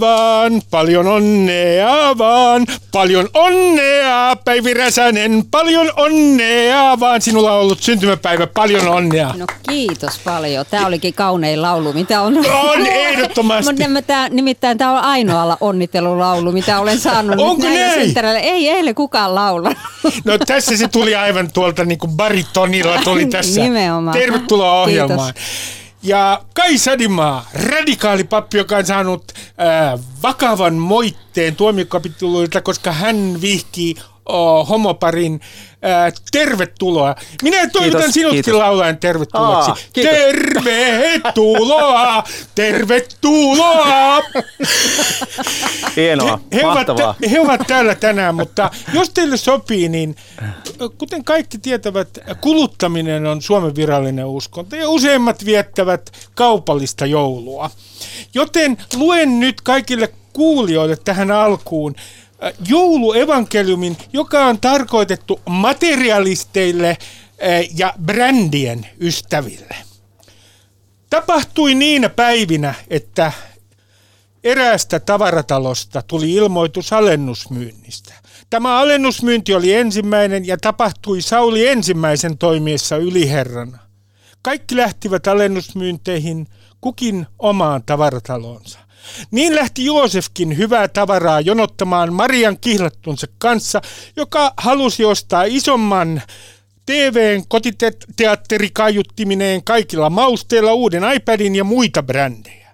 vaan, paljon onnea vaan, paljon onnea, Päivi Räsänen, paljon onnea vaan. Sinulla on ollut syntymäpäivä, paljon onnea. No kiitos paljon. Tämä olikin kaunein laulu, mitä on. On ehdottomasti. Tämä, nimittäin tämä on ainoa onnittelulaulu, mitä olen saanut Onko näin? Ei eilen kukaan laula. No tässä se tuli aivan tuolta niin kuin baritonilla tuli tässä. Nimenomaan. Tervetuloa ohjelmaan. Kiitos. Ja Kai Sadimaa, radikaalipappi, joka on saanut äh, vakavan moitteen tuomiokapituluilta, koska hän vihkii oh, homoparin äh, tervetuloa. Minä toivotan kiitos, sinutkin kiitos. laulajan tervetulleeksi. Aa, tervetuloa, tervetuloa. Hienoa, he, he, ovat, he ovat täällä tänään, mutta jos teille sopii, niin kuten kaikki tietävät, kuluttaminen on Suomen virallinen uskonto ja useimmat viettävät kaupallista joulua. Joten luen nyt kaikille kuulijoille tähän alkuun jouluevankeliumin, joka on tarkoitettu materialisteille äh, ja brändien ystäville. Tapahtui niinä päivinä, että eräästä tavaratalosta tuli ilmoitus alennusmyynnistä. Tämä alennusmyynti oli ensimmäinen ja tapahtui Sauli ensimmäisen toimiessa yliherrana. Kaikki lähtivät alennusmyynteihin, kukin omaan tavaratalonsa. Niin lähti Joosefkin hyvää tavaraa jonottamaan Marian kihlattunsa kanssa, joka halusi ostaa isomman TVn kotiteatterikaiuttimineen kaikilla mausteilla uuden iPadin ja muita brändejä.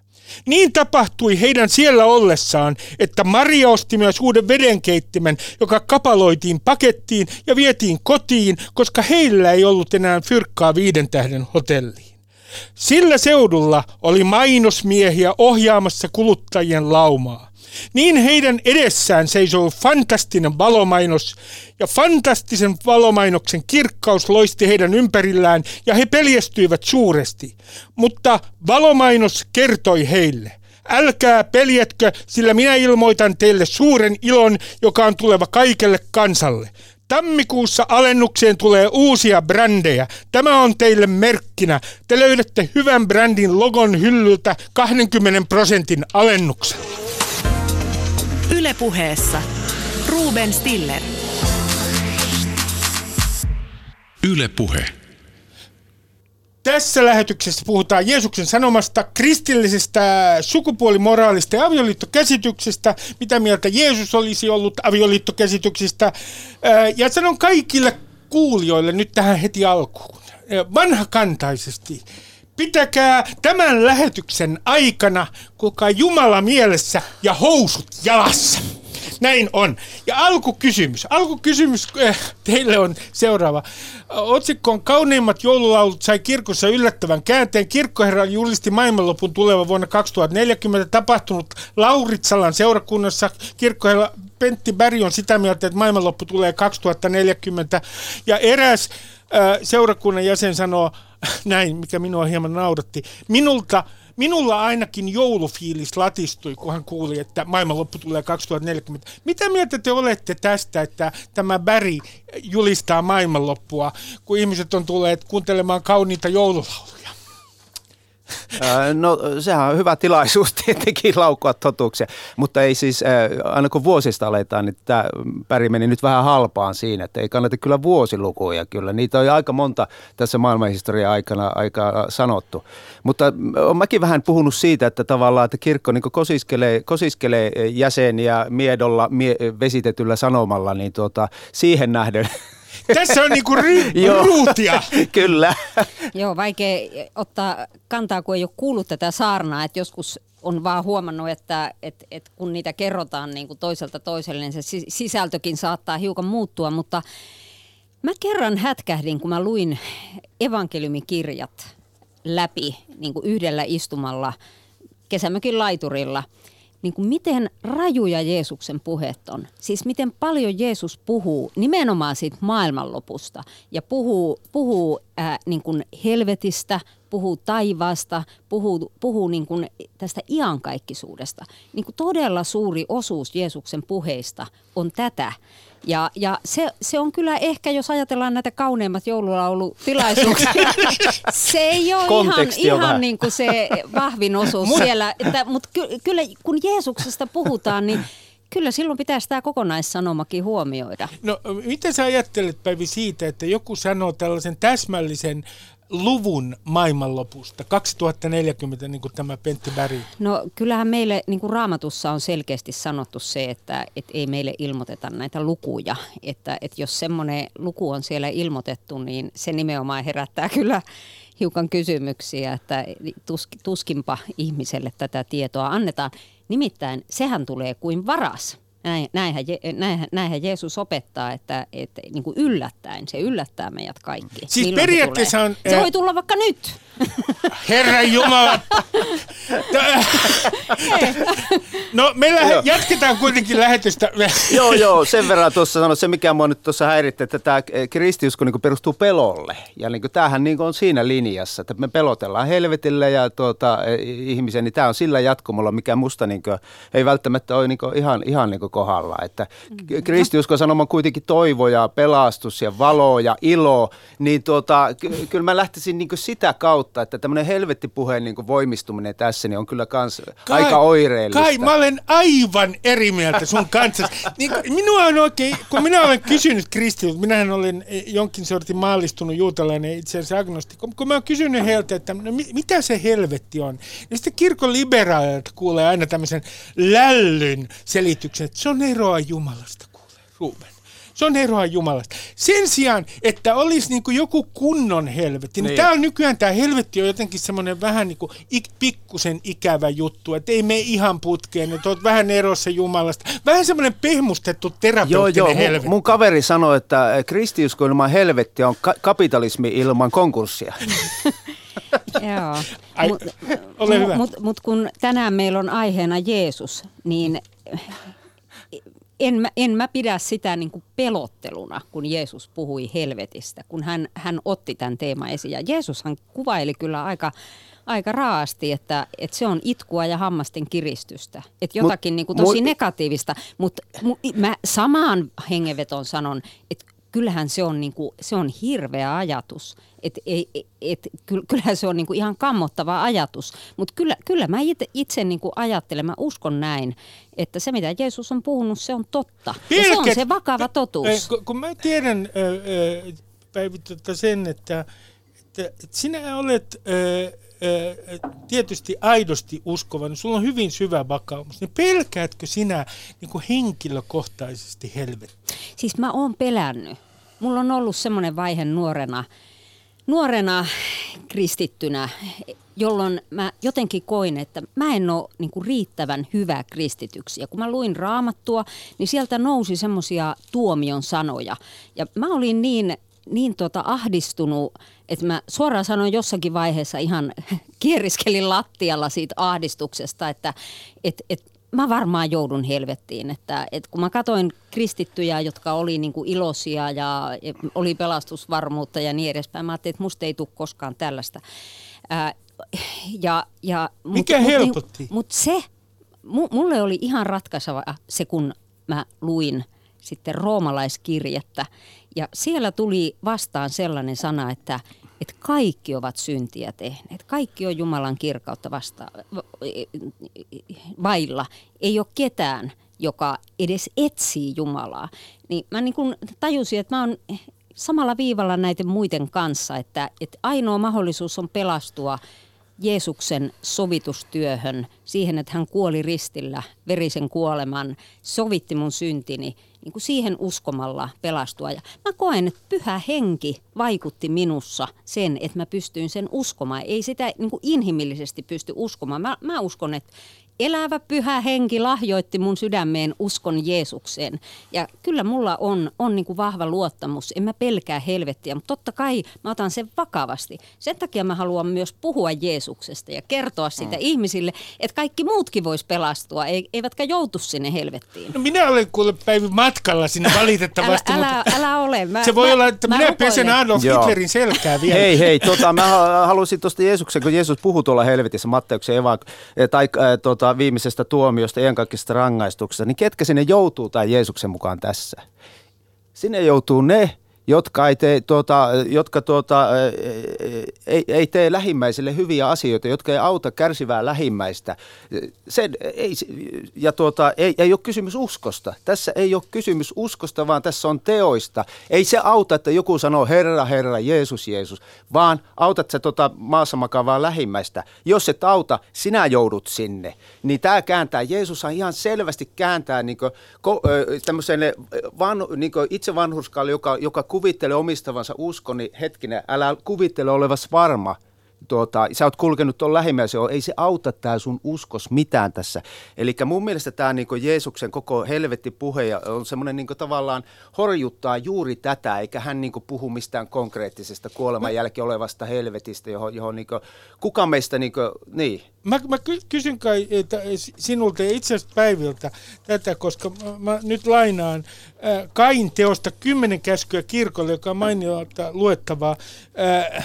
Niin tapahtui heidän siellä ollessaan, että Maria osti myös uuden vedenkeittimen, joka kapaloitiin pakettiin ja vietiin kotiin, koska heillä ei ollut enää fyrkkaa viiden tähden hotelliin. Sillä seudulla oli mainosmiehiä ohjaamassa kuluttajien laumaa. Niin heidän edessään seisoi fantastinen valomainos, ja fantastisen valomainoksen kirkkaus loisti heidän ympärillään, ja he peljestyivät suuresti. Mutta valomainos kertoi heille, älkää peljetkö, sillä minä ilmoitan teille suuren ilon, joka on tuleva kaikelle kansalle. Tammikuussa alennukseen tulee uusia brändejä. Tämä on teille merkkinä. Te löydätte hyvän brändin logon hyllyltä 20 prosentin alennuksella. Ylepuheessa Ruben Stiller. Ylepuhe. Tässä lähetyksessä puhutaan Jeesuksen sanomasta, kristillisestä sukupuolimoraalista ja avioliittokäsityksestä, mitä mieltä Jeesus olisi ollut avioliittokäsityksistä. Ja sanon kaikille kuulijoille nyt tähän heti alkuun, vanhakantaisesti, pitäkää tämän lähetyksen aikana kuka Jumala mielessä ja housut jalassa. Näin on. Ja alkukysymys. Alkukysymys äh, teille on seuraava. Otsikko on Kauneimmat joululaulut sai kirkossa yllättävän käänteen. Kirkkoherra julisti maailmanlopun tuleva vuonna 2040 tapahtunut Lauritsalan seurakunnassa. Kirkkoherra Pentti Berg on sitä mieltä, että maailmanloppu tulee 2040. Ja eräs äh, seurakunnan jäsen sanoo näin, mikä minua hieman nauratti. Minulta Minulla ainakin joulufiilis latistui, kun hän kuuli, että maailmanloppu tulee 2040. Mitä mieltä te olette tästä, että tämä Bäri julistaa maailmanloppua, kun ihmiset on tulleet kuuntelemaan kauniita joululauluja? No sehän on hyvä tilaisuus tietenkin laukua totuuksia, mutta ei siis, aina kun vuosista aletaan, niin tämä päri meni nyt vähän halpaan siinä, että ei kannata kyllä vuosilukuja kyllä. Niitä on aika monta tässä maailmanhistorian aikana aika sanottu. Mutta olen mäkin vähän puhunut siitä, että tavallaan, että kirkko niin kosiskelee, kosiskelee jäseniä miedolla, mie, vesitetyllä sanomalla, niin tuota, siihen nähden Tässä on niinku ry- ruutia. Kyllä. Joo, vaikea ottaa kantaa, kun ei ole kuullut tätä saarnaa, että joskus on vaan huomannut, että, että, että kun niitä kerrotaan niin kuin toiselta toiselle, niin se sisältökin saattaa hiukan muuttua, mutta mä kerran hätkähdin, kun mä luin evankeliumikirjat läpi niin kuin yhdellä istumalla kesämökin laiturilla – niin kuin miten rajuja Jeesuksen puheet on. Siis miten paljon Jeesus puhuu nimenomaan siitä maailmanlopusta ja puhuu, puhuu ää, niin kuin helvetistä, puhuu taivaasta, puhuu, puhuu niin kuin tästä iankaikkisuudesta. Niin kuin todella suuri osuus Jeesuksen puheista on tätä. Ja, ja se, se on kyllä ehkä, jos ajatellaan näitä kauneimmat joululaulutilaisuuksia, se ei ole ihan, ihan niin kuin se vahvin osuus siellä. Että, mutta ky, kyllä kun Jeesuksesta puhutaan, niin Kyllä silloin pitäisi tämä kokonaissanomakin huomioida. No miten sä ajattelet Päivi siitä, että joku sanoo tällaisen täsmällisen luvun maailmanlopusta, 2040, niin kuin tämä Pentti Berg? No kyllähän meille niin kuin raamatussa on selkeästi sanottu se, että, että ei meille ilmoiteta näitä lukuja. Että, että jos semmoinen luku on siellä ilmoitettu, niin se nimenomaan herättää kyllä hiukan kysymyksiä, että tuskinpa ihmiselle tätä tietoa annetaan. Nimittäin sehän tulee kuin varas. Näin, näinhän, näinhän, näinhän Jeesus opettaa, että, että niin kuin yllättäen, se yllättää meidät kaikki. Siis periaatteessa se on... Se voi tulla vaikka nyt. Herra Jumala! no meillä jatketaan kuitenkin lähetystä. joo, joo, sen verran tuossa sanoa, se mikä mua nyt tuossa häiritti, että tämä kristiusko niin perustuu pelolle. Ja niin kuin, tämähän niin on siinä linjassa, että me pelotellaan helvetille ja tuota, ihmisen, niin tämä on sillä jatkumolla, mikä musta niin kuin, ei välttämättä ole niin kuin, ihan, ihan niin kuin kohdalla. Että mm. kristiusko sanoma kuitenkin toivo ja pelastus ja valo ja ilo, niin tuota, ky- kyllä mä lähtisin niin sitä kautta, että tämmöinen helvettipuheen niin voimistuminen tässä niin on kyllä kans kai, aika oireellista. Kai, mä olen aivan eri mieltä sun kanssa. Niin, minua on oikein, kun minä olen kysynyt kristiltä, minähän olen jonkin sortin maallistunut juutalainen itse asiassa agnosti, kun, mä olen kysynyt heiltä, että no, mitä se helvetti on, niin sitten kirkon liberaalit kuulee aina tämmöisen lällyn selityksen, että se on eroa Jumalasta, kuulee, Ruben. Se on eroa Jumalasta. Sen sijaan, että olisi niin kuin joku kunnon helvetti, niin, niin. tämä on nykyään tämä helvetti on jotenkin semmoinen vähän niin kuin ik, pikkusen ikävä juttu, että ei mene ihan putkeen, että olet vähän erossa Jumalasta. Vähän semmoinen pehmustettu terapeuttinen joo, joo, helvetti. Mun, mun kaveri sanoi, että kristiusko ilman helvettiä on ka- kapitalismi ilman konkurssia. Joo, mutta mut, mut kun tänään meillä on aiheena Jeesus, niin en mä, en mä pidä sitä niin kuin pelotteluna, kun Jeesus puhui helvetistä, kun hän, hän otti tämän teeman esiin. Ja Jeesushan kuvaili kyllä aika, aika raasti, että, että se on itkua ja hammasten kiristystä. Että jotakin mut, niin kuin tosi mut, negatiivista, mutta mä samaan hengenveton sanon, että kyllähän se on, niin kuin, se on hirveä ajatus. Et, et, et, kyllähän se on niin kuin ihan kammottava ajatus, mutta kyllä, kyllä mä itse, itse niin kuin ajattelen, mä uskon näin, että se mitä Jeesus on puhunut, se on totta. Ja se on se vakava totuus. Kun, kun mä tiedän Päivi, sen, että, että, että sinä olet... Äh, tietysti aidosti uskova, niin sulla on hyvin syvä vakaumus, niin pelkäätkö sinä niin kuin henkilökohtaisesti helvettiä? Siis mä oon pelännyt. Mulla on ollut semmoinen vaihe nuorena, nuorena kristittynä, jolloin mä jotenkin koin, että mä en ole niin kuin riittävän hyvä kristityksi. Ja kun mä luin raamattua, niin sieltä nousi semmoisia tuomion sanoja. Ja mä olin niin niin tota ahdistunut, että mä suoraan sanoin jossakin vaiheessa ihan kieriskelin lattialla siitä ahdistuksesta, että et, et mä varmaan joudun helvettiin. Että, et kun mä katsoin kristittyjä, jotka oli niin kuin iloisia ja oli pelastusvarmuutta ja niin edespäin, mä ajattelin, että musta ei tule koskaan tällaista. Ää, ja, ja, Mikä mut, helpotti? Mutta mut se, mulle oli ihan ratkaiseva se, kun mä luin sitten roomalaiskirjettä ja siellä tuli vastaan sellainen sana, että, että kaikki ovat syntiä tehneet. Kaikki on Jumalan kirkautta vasta, vailla. Ei ole ketään, joka edes etsii Jumalaa. Niin mä niin kuin tajusin, että mä oon samalla viivalla näiden muiden kanssa, että, että ainoa mahdollisuus on pelastua Jeesuksen sovitustyöhön, siihen, että hän kuoli ristillä verisen kuoleman, sovitti mun syntini – niin kuin siihen uskomalla pelastua. Ja mä koen, että pyhä henki vaikutti minussa sen, että mä pystyin sen uskomaan. Ei sitä niin kuin inhimillisesti pysty uskomaan. Mä, mä uskon, että elävä pyhä henki lahjoitti mun sydämeen uskon Jeesukseen. Ja kyllä mulla on, on niin kuin vahva luottamus. En mä pelkää helvettiä, mutta totta kai mä otan sen vakavasti. Sen takia mä haluan myös puhua Jeesuksesta ja kertoa sitä mm. ihmisille, että kaikki muutkin vois pelastua, eivätkä joutu sinne helvettiin. No minä olen kuule Päivi matkalla sinne valitettavasti. älä, älä, älä ole. Mä, se voi mä, olla, että mä minä pesen Adolf Hitlerin selkää vielä. Hei, hei, tota, mä halusin tuosta Jeesuksen, kun Jeesus puhuu tuolla helvetissä Matteuksen eva, eh, tai äh, tota, viimeisestä tuomiosta, iankaikkisesta rangaistuksesta, niin ketkä sinne joutuu tai Jeesuksen mukaan tässä? Sinne joutuu ne, jotka ei tee, tuota, jotka tuota, ei, ei tee lähimmäisille hyviä asioita, jotka ei auta kärsivää lähimmäistä. Se, ei, ja tuota, ei, ei ole kysymys uskosta. Tässä ei ole kysymys uskosta, vaan tässä on teoista. Ei se auta, että joku sanoo Herra, Herra, Jeesus, Jeesus, vaan autat sä tuota maassa makavaa lähimmäistä. Jos et auta, sinä joudut sinne. Niin tämä kääntää, Jeesus ihan selvästi kääntää niin kuin, tämmöiseen van, niin itse vanhurskaalle, joka, joka kuvittele omistavansa uskon, niin hetkinen, älä kuvittele olevas varma – tuota, sä oot kulkenut tuon lähimmäisen, ei se auta tämä sun uskos mitään tässä. Eli mun mielestä tämä niinku Jeesuksen koko helvetti puhe on semmoinen niinku tavallaan horjuttaa juuri tätä, eikä hän niinku puhu mistään konkreettisesta kuoleman jälkeen olevasta helvetistä, johon, johon niinku, kuka meistä, niinku, niin. Mä, mä kysyn kai että sinulta ja itse asiassa Päiviltä tätä, koska mä, mä nyt lainaan äh, Kain teosta kymmenen käskyä kirkolle, joka on mainiota luettavaa. Äh,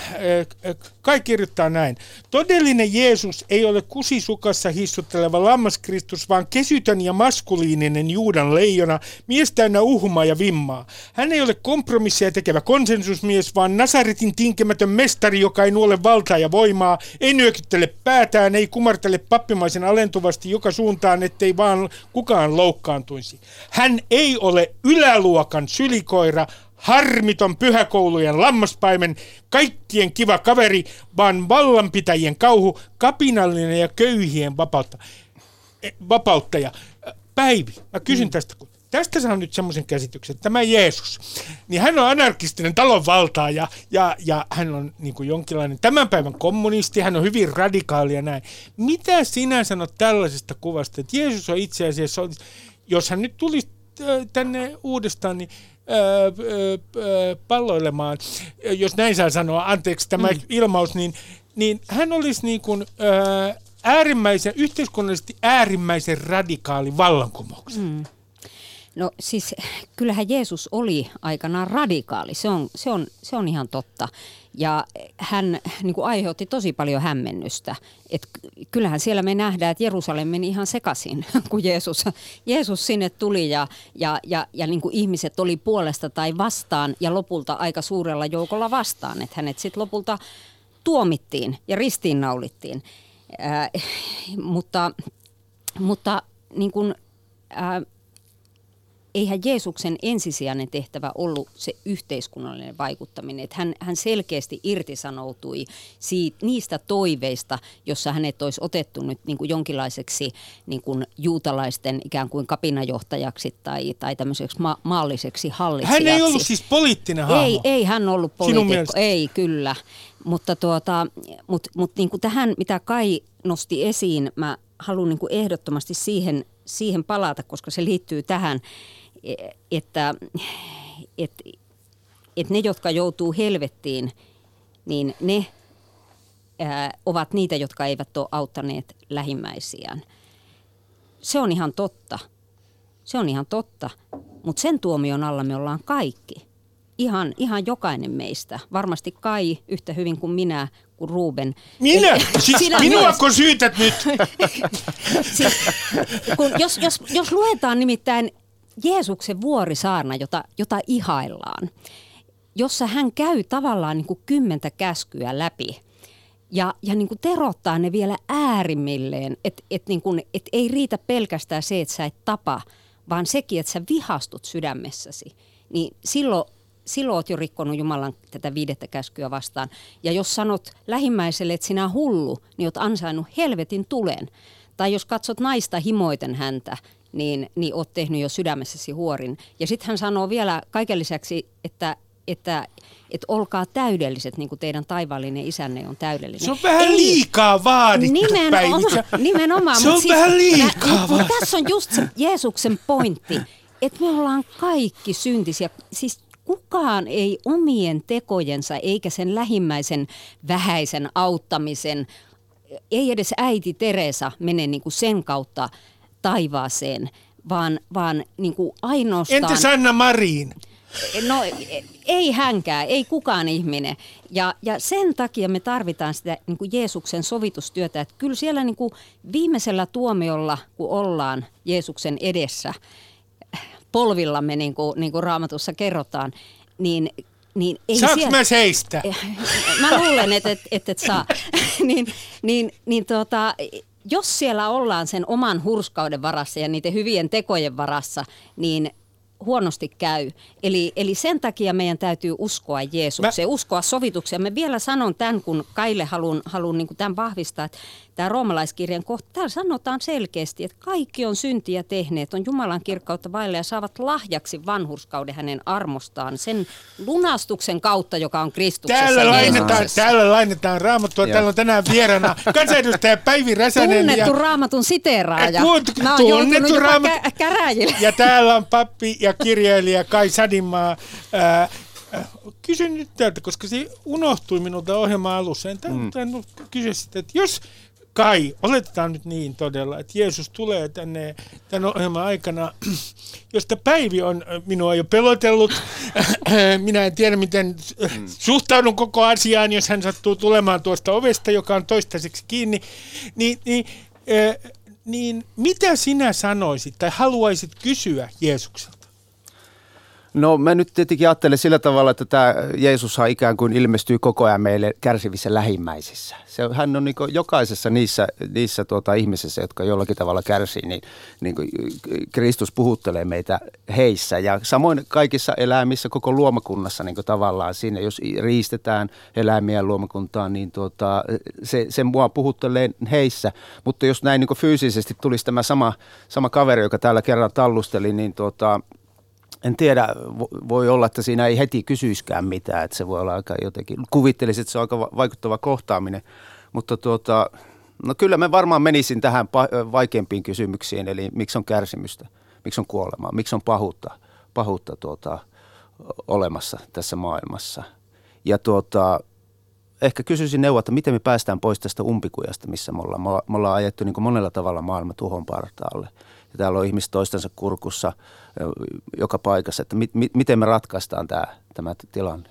äh, Kai kirjoittaa näin. Todellinen Jeesus ei ole kusisukassa hissutteleva lammaskristus, vaan kesytön ja maskuliininen Juudan leijona, mies täynnä uhmaa ja vimmaa. Hän ei ole kompromisseja tekevä konsensusmies, vaan Nasaretin tinkemätön mestari, joka ei nuole valtaa ja voimaa, ei nyökyttele päätään, ei kumartele pappimaisen alentuvasti joka suuntaan, ettei vaan kukaan loukkaantuisi. Hän ei ole yläluokan sylikoira, harmiton pyhäkoulujen lammaspaimen, kaikkien kiva kaveri, vaan vallanpitäjien kauhu, kapinallinen ja köyhien vapautta, eh, vapauttaja. Päivi, mä kysyn mm. tästä, kun tästä saan nyt semmoisen käsityksen, että tämä Jeesus, niin hän on anarkistinen talonvaltaaja ja, ja hän on niin kuin jonkinlainen tämän päivän kommunisti, hän on hyvin radikaali ja näin. Mitä sinä sanot tällaisesta kuvasta, että Jeesus on itse asiassa, jos hän nyt tulisi äh, tänne uudestaan, niin palloilemaan, jos näin saa sanoa, anteeksi tämä mm. ilmaus, niin, niin hän olisi niin kuin, äärimmäisen, yhteiskunnallisesti äärimmäisen radikaali vallankumouksen. Mm. No siis kyllähän Jeesus oli aikanaan radikaali, se on, se on, se on ihan totta. Ja hän niin kuin aiheutti tosi paljon hämmennystä. Et kyllähän siellä me nähdään, että Jerusalem meni ihan sekaisin, kun Jeesus, Jeesus sinne tuli ja, ja, ja, ja niin kuin ihmiset oli puolesta tai vastaan ja lopulta aika suurella joukolla vastaan. Että hänet sitten lopulta tuomittiin ja ristiinnaulittiin. Äh, mutta mutta niin kuin, äh, eihän Jeesuksen ensisijainen tehtävä ollut se yhteiskunnallinen vaikuttaminen. Että hän, hän selkeästi irtisanoutui siitä, niistä toiveista, jossa hänet olisi otettu nyt niin kuin jonkinlaiseksi niin kuin juutalaisten ikään kuin kapinajohtajaksi tai, tai tämmöiseksi ma- maalliseksi hallitsijaksi. Hän ei ollut siis poliittinen hahmo. Ei, ei hän ollut poliitikko, ei kyllä. Mutta tuota, mut, mut niin kuin tähän, mitä Kai nosti esiin, mä haluan niin kuin ehdottomasti siihen, siihen palata, koska se liittyy tähän, että, että, että ne, jotka joutuu helvettiin, niin ne ää, ovat niitä, jotka eivät ole auttaneet lähimmäisiään. Se on ihan totta. Se on ihan totta. Mutta sen tuomion alla me ollaan kaikki. Ihan, ihan jokainen meistä. Varmasti Kai yhtä hyvin kuin minä, kuin Ruben. Minä? Siis Sinä minua kun syytät nyt? siis, kun jos, jos, jos luetaan nimittäin Jeesuksen vuorisaarna, jota, jota ihaillaan, jossa hän käy tavallaan niin kuin kymmentä käskyä läpi ja, ja niin kuin terottaa ne vielä äärimmilleen, että et niin kuin, et ei riitä pelkästään se, että sä et tapa, vaan sekin, että sä vihastut sydämessäsi, niin silloin, silloin oot jo rikkonut Jumalan tätä viidettä käskyä vastaan. Ja jos sanot lähimmäiselle, että sinä hullu, niin oot ansainnut helvetin tulen. Tai jos katsot naista himoiten häntä, niin, niin oot tehnyt jo sydämessäsi huorin. Ja sitten hän sanoo vielä kaiken lisäksi, että että, että olkaa täydelliset, niin kuin teidän taivaallinen isänne on täydellinen. Se on vähän Ei, liikaa vaadittu, nimenomaan, nimenomaan. Se on siis, vähän liikaa mä, Tässä on just se Jeesuksen pointti, että me ollaan kaikki syntisiä. Siis kukaan ei omien tekojensa eikä sen lähimmäisen vähäisen auttamisen, ei edes äiti Teresa mene niin kuin sen kautta taivaaseen, vaan, vaan niin kuin ainoastaan... Entä Sanna Marin? No ei hänkään, ei kukaan ihminen. Ja, ja sen takia me tarvitaan sitä niin kuin Jeesuksen sovitustyötä. Että kyllä siellä niin kuin viimeisellä tuomiolla, kun ollaan Jeesuksen edessä, polvillamme, niin kuin, niin kuin raamatussa kerrotaan, niin niin ei Saanko siellä... mä seistä? Mä luulen, että et, et, et saa. niin, niin, niin tuota, jos siellä ollaan sen oman hurskauden varassa ja niiden hyvien tekojen varassa, niin huonosti käy. Eli, eli sen takia meidän täytyy uskoa Jeesukseen, Mä... uskoa sovitukseen. Me vielä sanon tämän, kun Kaille haluan, haluan niin tämän vahvistaa, että tämä roomalaiskirjan kohta, täällä sanotaan selkeästi, että kaikki on syntiä tehneet, on Jumalan kirkkautta vaille ja saavat lahjaksi vanhurskauden hänen armostaan, sen lunastuksen kautta, joka on Kristuksessa Täällä lainetaan, täällä lainetaan raamattua, täällä on tänään vierana kansanedustaja Päivi Räsänen. Tunnettu ja, raamatun siteeraaja. Tunt, Mä oon tunnettu raamat... kä- käräjille. Ja täällä on pappi ja kirjailija Kai Sadimaa. Ää, kysyn nyt täältä, koska se unohtui minulta ohjelman alussa. En mm. kysyä sitä, että jos kai, oletetaan nyt niin todella, että Jeesus tulee tänne tämän ohjelman aikana, josta Päivi on minua jo pelotellut. Minä en tiedä, miten mm. suhtaudun koko asiaan, jos hän sattuu tulemaan tuosta ovesta, joka on toistaiseksi kiinni. Niin, niin, äh, niin mitä sinä sanoisit tai haluaisit kysyä Jeesukselta? No mä nyt tietenkin ajattelen sillä tavalla, että tämä Jeesushan ikään kuin ilmestyy koko ajan meille kärsivissä lähimmäisissä. Se, hän on niin jokaisessa niissä, niissä tuota, ihmisissä, jotka jollakin tavalla kärsii, niin, niin Kristus puhuttelee meitä heissä. Ja samoin kaikissa eläimissä, koko luomakunnassa niin tavallaan siinä, jos riistetään eläimiä luomakuntaan, niin tuota, se, se mua puhuttelee heissä. Mutta jos näin niin fyysisesti tulisi tämä sama, sama kaveri, joka täällä kerran tallusteli, niin tuota, en tiedä, voi olla, että siinä ei heti kysyiskään mitään, että se voi olla aika jotenkin, kuvittelisin, että se on aika vaikuttava kohtaaminen, mutta tuota, no kyllä me varmaan menisin tähän vaikeimpiin kysymyksiin, eli miksi on kärsimystä, miksi on kuolemaa, miksi on pahuutta, pahuutta tuota, olemassa tässä maailmassa. Ja tuota, ehkä kysyisin neuvoa, että miten me päästään pois tästä umpikujasta, missä me ollaan. Me ollaan ajettu niin monella tavalla maailma tuhon partaalle. Ja täällä on ihmiset toistensa kurkussa – joka paikassa, että mi, mi, miten me ratkaistaan tämä, tämä tilanne.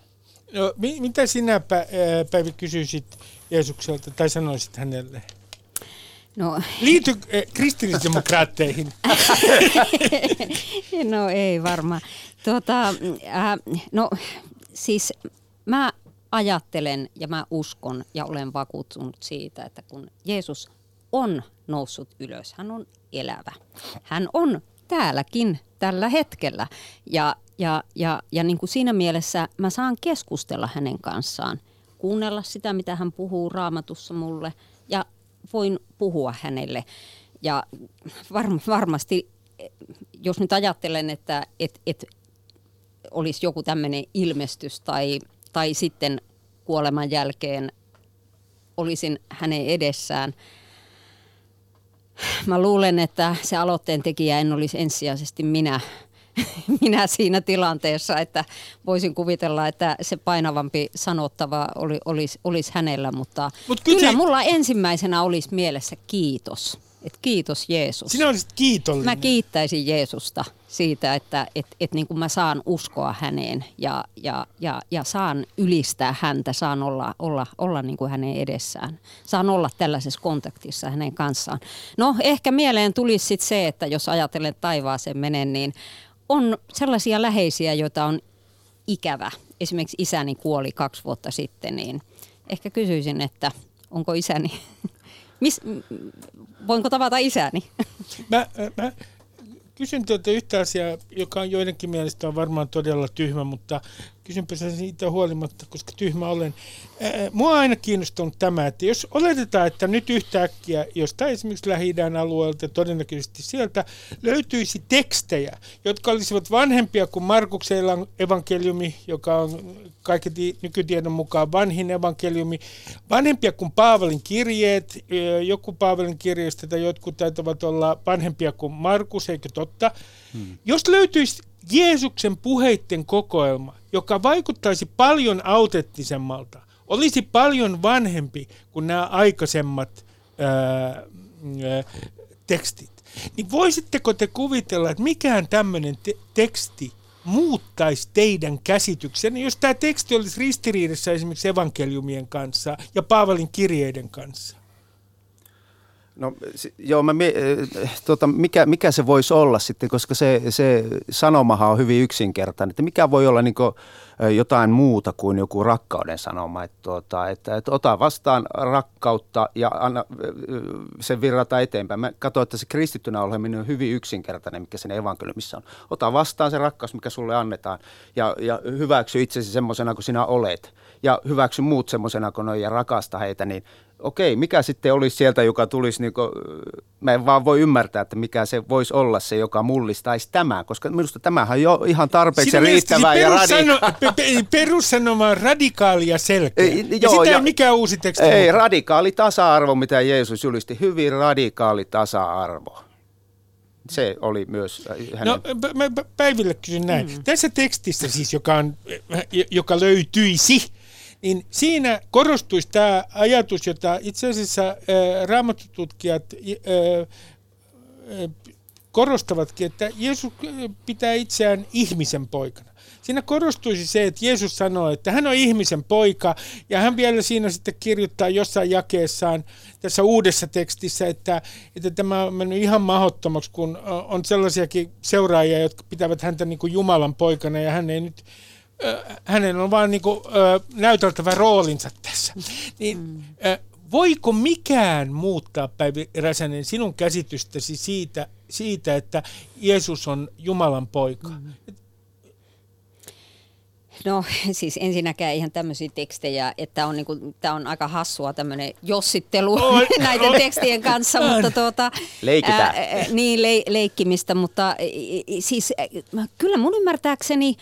No, mi, mitä sinä, Päivi, kysyisit Jeesukselta tai sanoisit hänelle? No. Liity äh, kristillisdemokraatteihin. no ei varmaan. Tuota, äh, no siis mä ajattelen ja mä uskon ja olen vakuuttunut siitä, että kun Jeesus on noussut ylös, hän on elävä. Hän on täälläkin tällä hetkellä. Ja, ja, ja, ja niin kuin siinä mielessä mä saan keskustella hänen kanssaan, kuunnella sitä, mitä hän puhuu raamatussa mulle ja voin puhua hänelle. Ja var, varmasti, jos nyt ajattelen, että et, et olisi joku tämmöinen ilmestys tai, tai sitten kuoleman jälkeen olisin hänen edessään – Mä luulen, että se aloitteen tekijä en olisi ensisijaisesti minä, minä siinä tilanteessa, että voisin kuvitella, että se painavampi sanottava oli, olisi, olisi hänellä, mutta Mut kyllä, kyllä mulla ensimmäisenä olisi mielessä kiitos. Et kiitos Jeesus. Sinä olisit kiitollinen. Mä kiittäisin Jeesusta siitä, että et, et niin kuin mä saan uskoa häneen ja, ja, ja, ja saan ylistää häntä, saan olla, olla, olla niin kuin hänen edessään. Saan olla tällaisessa kontaktissa hänen kanssaan. No ehkä mieleen tulisi sit se, että jos ajatellen taivaaseen menen, niin on sellaisia läheisiä, joita on ikävä. Esimerkiksi isäni kuoli kaksi vuotta sitten, niin ehkä kysyisin, että onko isäni Mis, voinko tavata isäni? Mä, mä kysyn teiltä yhtä asiaa, joka on joidenkin mielestä on varmaan todella tyhmä, mutta kysynpä sen siitä huolimatta, koska tyhmä olen. Ää, mua on aina kiinnostunut tämä, että jos oletetaan, että nyt yhtäkkiä jostain esimerkiksi lähi alueelta, todennäköisesti sieltä, löytyisi tekstejä, jotka olisivat vanhempia kuin Markuksen evankeliumi, joka on kaiken nykytiedon mukaan vanhin evankeliumi, vanhempia kuin Paavalin kirjeet, joku Paavalin kirjeistä tai jotkut taitavat olla vanhempia kuin Markus, eikö totta? Hmm. Jos löytyisi Jeesuksen puheitten kokoelma, joka vaikuttaisi paljon autenttisemmalta, olisi paljon vanhempi kuin nämä aikaisemmat ää, ää, tekstit, niin voisitteko te kuvitella, että mikään tämmöinen te- teksti muuttaisi teidän käsityksenne, jos tämä teksti olisi ristiriidassa esimerkiksi evankeliumien kanssa ja Paavalin kirjeiden kanssa? No joo, mä, tota, mikä, mikä se voisi olla sitten, koska se, se sanomahan on hyvin yksinkertainen, että mikä voi olla niin kuin, jotain muuta kuin joku rakkauden sanoma, että, tuota, että, että ota vastaan rakkautta ja anna sen virrata eteenpäin. Mä katsoin, että se kristittynä oleminen on hyvin yksinkertainen, mikä sen evankeliumissa on. Ota vastaan se rakkaus, mikä sulle annetaan ja, ja hyväksy itsesi semmoisena kuin sinä olet ja hyväksy muut semmoisena kuin on ja rakasta heitä, niin okei, mikä sitten olisi sieltä, joka tulisi, niin kuin, mä en vaan voi ymmärtää, että mikä se voisi olla se, joka mullistaisi tämä, koska minusta tämähän on jo ihan tarpeeksi Sinä riittävää ja radikaali. Perussanoma on radikaali ja selkeä. Ei, ja joo, sitä ja, ei mikään uusi teksti. Ei, muuta. radikaali tasa-arvo, mitä Jeesus julisti, hyvin radikaali tasa-arvo. Se oli myös äh, hänen... No, mä Päiville kysyn näin. Mm. Tässä tekstissä siis, joka, on, joka löytyisi, niin siinä korostuisi tämä ajatus, jota itse asiassa raamattututkijat korostavatkin, että Jeesus pitää itseään ihmisen poikana. Siinä korostuisi se, että Jeesus sanoo, että hän on ihmisen poika, ja hän vielä siinä sitten kirjoittaa jossain jakeessaan tässä uudessa tekstissä, että, että tämä on mennyt ihan mahottomaksi, kun on sellaisiakin seuraajia, jotka pitävät häntä niin kuin Jumalan poikana, ja hän ei nyt hänen on vaan niin kuin, näyteltävä roolinsa tässä. Niin, mm. voiko mikään muuttaa, Päivi Räsänen, sinun käsitystäsi siitä, siitä, että Jeesus on Jumalan poika? Mm. No siis ensinnäkään ihan tämmöisiä tekstejä, että on niinku, tämä on aika hassua tämmöinen jossittelu on, näiden on. tekstien kanssa, on. mutta tuota, Leikitään. Ää, niin le, leikkimistä, mutta siis kyllä mun ymmärtääkseni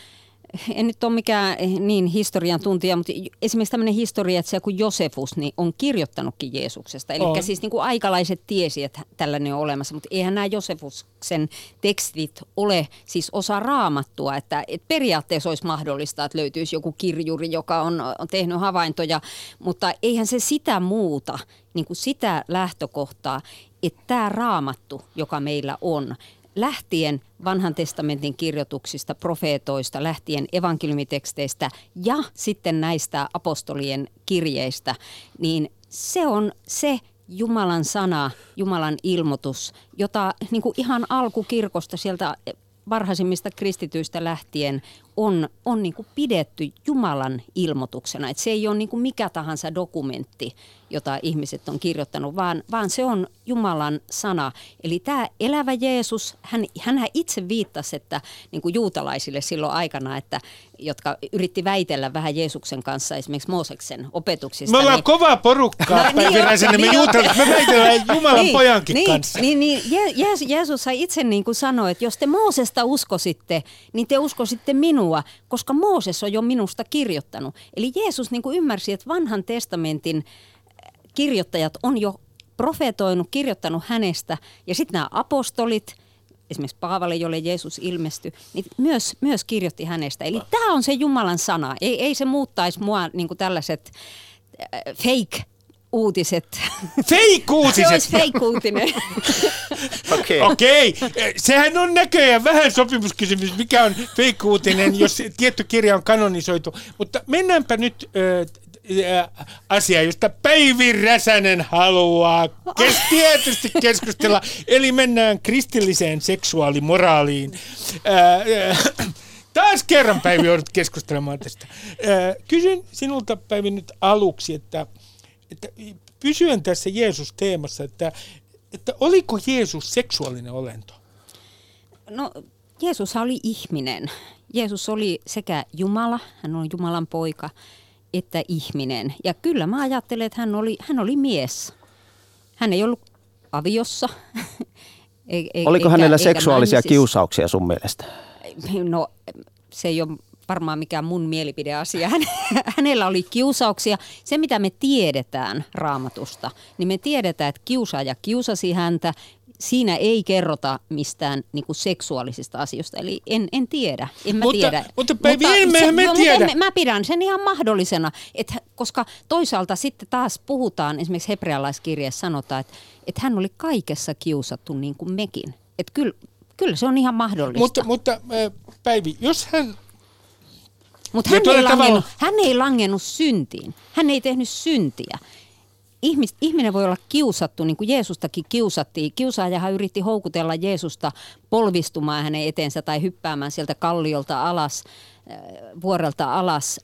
en nyt ole mikään niin historian tuntija, mutta esimerkiksi tämmöinen historiatsija kuin Josefus niin on kirjoittanutkin Jeesuksesta. Eli siis niin kuin aikalaiset tiesi, että tällainen on olemassa, mutta eihän nämä Josefuksen tekstit ole siis osa raamattua, että, että periaatteessa olisi mahdollista, että löytyisi joku kirjuri, joka on, on tehnyt havaintoja, mutta eihän se sitä muuta, niin kuin sitä lähtökohtaa, että tämä raamattu, joka meillä on, lähtien vanhan testamentin kirjoituksista, profeetoista, lähtien evankeliumiteksteistä ja sitten näistä apostolien kirjeistä, niin se on se Jumalan sana, Jumalan ilmoitus, jota niin kuin ihan alkukirkosta sieltä varhaisimmista kristityistä lähtien on, on niin kuin pidetty Jumalan ilmoituksena. Et se ei ole niin kuin mikä tahansa dokumentti, jota ihmiset on kirjoittanut, vaan, vaan se on Jumalan sana. Eli tämä elävä Jeesus, hän, hän itse viittasi että, niin kuin juutalaisille silloin aikana, että, jotka yritti väitellä vähän Jeesuksen kanssa esimerkiksi Mooseksen opetuksista. Me ollaan niin, kova porukkaa, no, niin, niin, me juutalaiset, me väitellään Jumalan niin, pojankin niin, kanssa. Niin, niin Je, Jeesus sai itse niin kuin sanoi, että jos te Moosesta uskositte, niin te uskositte minua, koska Mooses on jo minusta kirjoittanut. Eli Jeesus niin kuin ymmärsi, että vanhan testamentin kirjoittajat on jo profetoinut, kirjoittanut hänestä. Ja sitten nämä apostolit, esimerkiksi Paavali, jolle Jeesus ilmestyi, niin myös, myös kirjoitti hänestä. Eli tämä on se Jumalan sana. Ei, ei se muuttaisi mua niin kuin tällaiset äh, fake uutiset. Fake-uutiset? Se olisi fake-uutinen. Okei. Okay. Okay. Sehän on näköjään vähän sopimuskysymys, mikä on fake-uutinen, jos tietty kirja on kanonisoitu. Mutta mennäänpä nyt äh, asia, josta Päivi Räsänen haluaa kes- tietysti keskustella. Eli mennään kristilliseen seksuaalimoraaliin. taas kerran Päivi joudut keskustelemaan tästä. kysyn sinulta Päivi nyt aluksi, että, että pysyen tässä Jeesus-teemassa, että, että oliko Jeesus seksuaalinen olento? No Jeesus oli ihminen Jeesus oli sekä Jumala, hän on Jumalan poika, että ihminen. Ja kyllä mä ajattelen, että hän oli, hän oli mies. Hän ei ollut aviossa. E- e- Oliko eikä, hänellä seksuaalisia eikä kiusauksia sun mielestä? No se ei ole varmaan mikään mun mielipideasia. Hänellä oli kiusauksia. Se, mitä me tiedetään raamatusta, niin me tiedetään, että kiusaaja kiusasi häntä. Siinä ei kerrota mistään niin kuin seksuaalisista asioista, eli en, en tiedä, en mä mutta, tiedä. Mutta Päivi, mutta, me, se, me no, tiedä. Mutta mä pidän sen ihan mahdollisena, että, koska toisaalta sitten taas puhutaan, esimerkiksi hebrealaiskirjassa sanotaan, että, että hän oli kaikessa kiusattu niin kuin mekin. Että kyllä, kyllä se on ihan mahdollista. Mutta, mutta Päivi, jos hän mutta hän, ei langennut, hän ei langennut syntiin. Hän ei tehnyt syntiä. Ihmis, ihminen voi olla kiusattu, niin kuin Jeesustakin kiusattiin. Kiusaajahan yritti houkutella Jeesusta polvistumaan hänen eteensä tai hyppäämään sieltä kalliolta alas, äh, vuorelta alas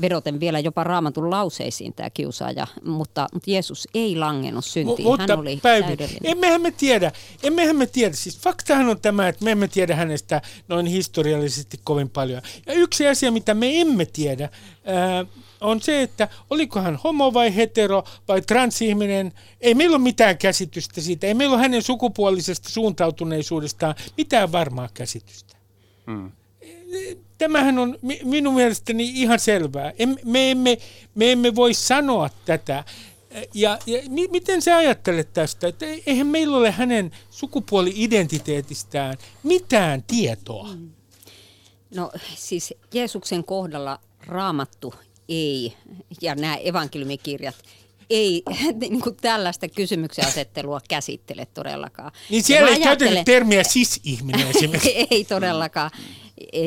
vedoten vielä jopa raamatun lauseisiin tämä kiusaaja, mutta, mutta Jeesus ei langennut syntiin. M- Hän oli Päivi, täydellinen. Emmehän me tiedä, emmehän me tiedä. Siis faktahan on tämä, että me emme tiedä hänestä noin historiallisesti kovin paljon. Ja yksi asia, mitä me emme tiedä, ää, on se, että oliko hän homo vai hetero vai transihminen. Ei meillä ole mitään käsitystä siitä. Ei meillä ole hänen sukupuolisesta suuntautuneisuudestaan mitään varmaa käsitystä. Hmm tämähän on minun mielestäni ihan selvää. Me emme, me emme voi sanoa tätä. Ja, ja miten sä ajattelet tästä, että eihän meillä ole hänen sukupuoli-identiteetistään mitään tietoa? Mm. No siis Jeesuksen kohdalla raamattu ei, ja nämä evankeliumikirjat ei niin kuin tällaista kysymyksen asettelua käsittele todellakaan. Niin siellä ei käytetä termiä sis-ihminen esimerkiksi. ei todellakaan.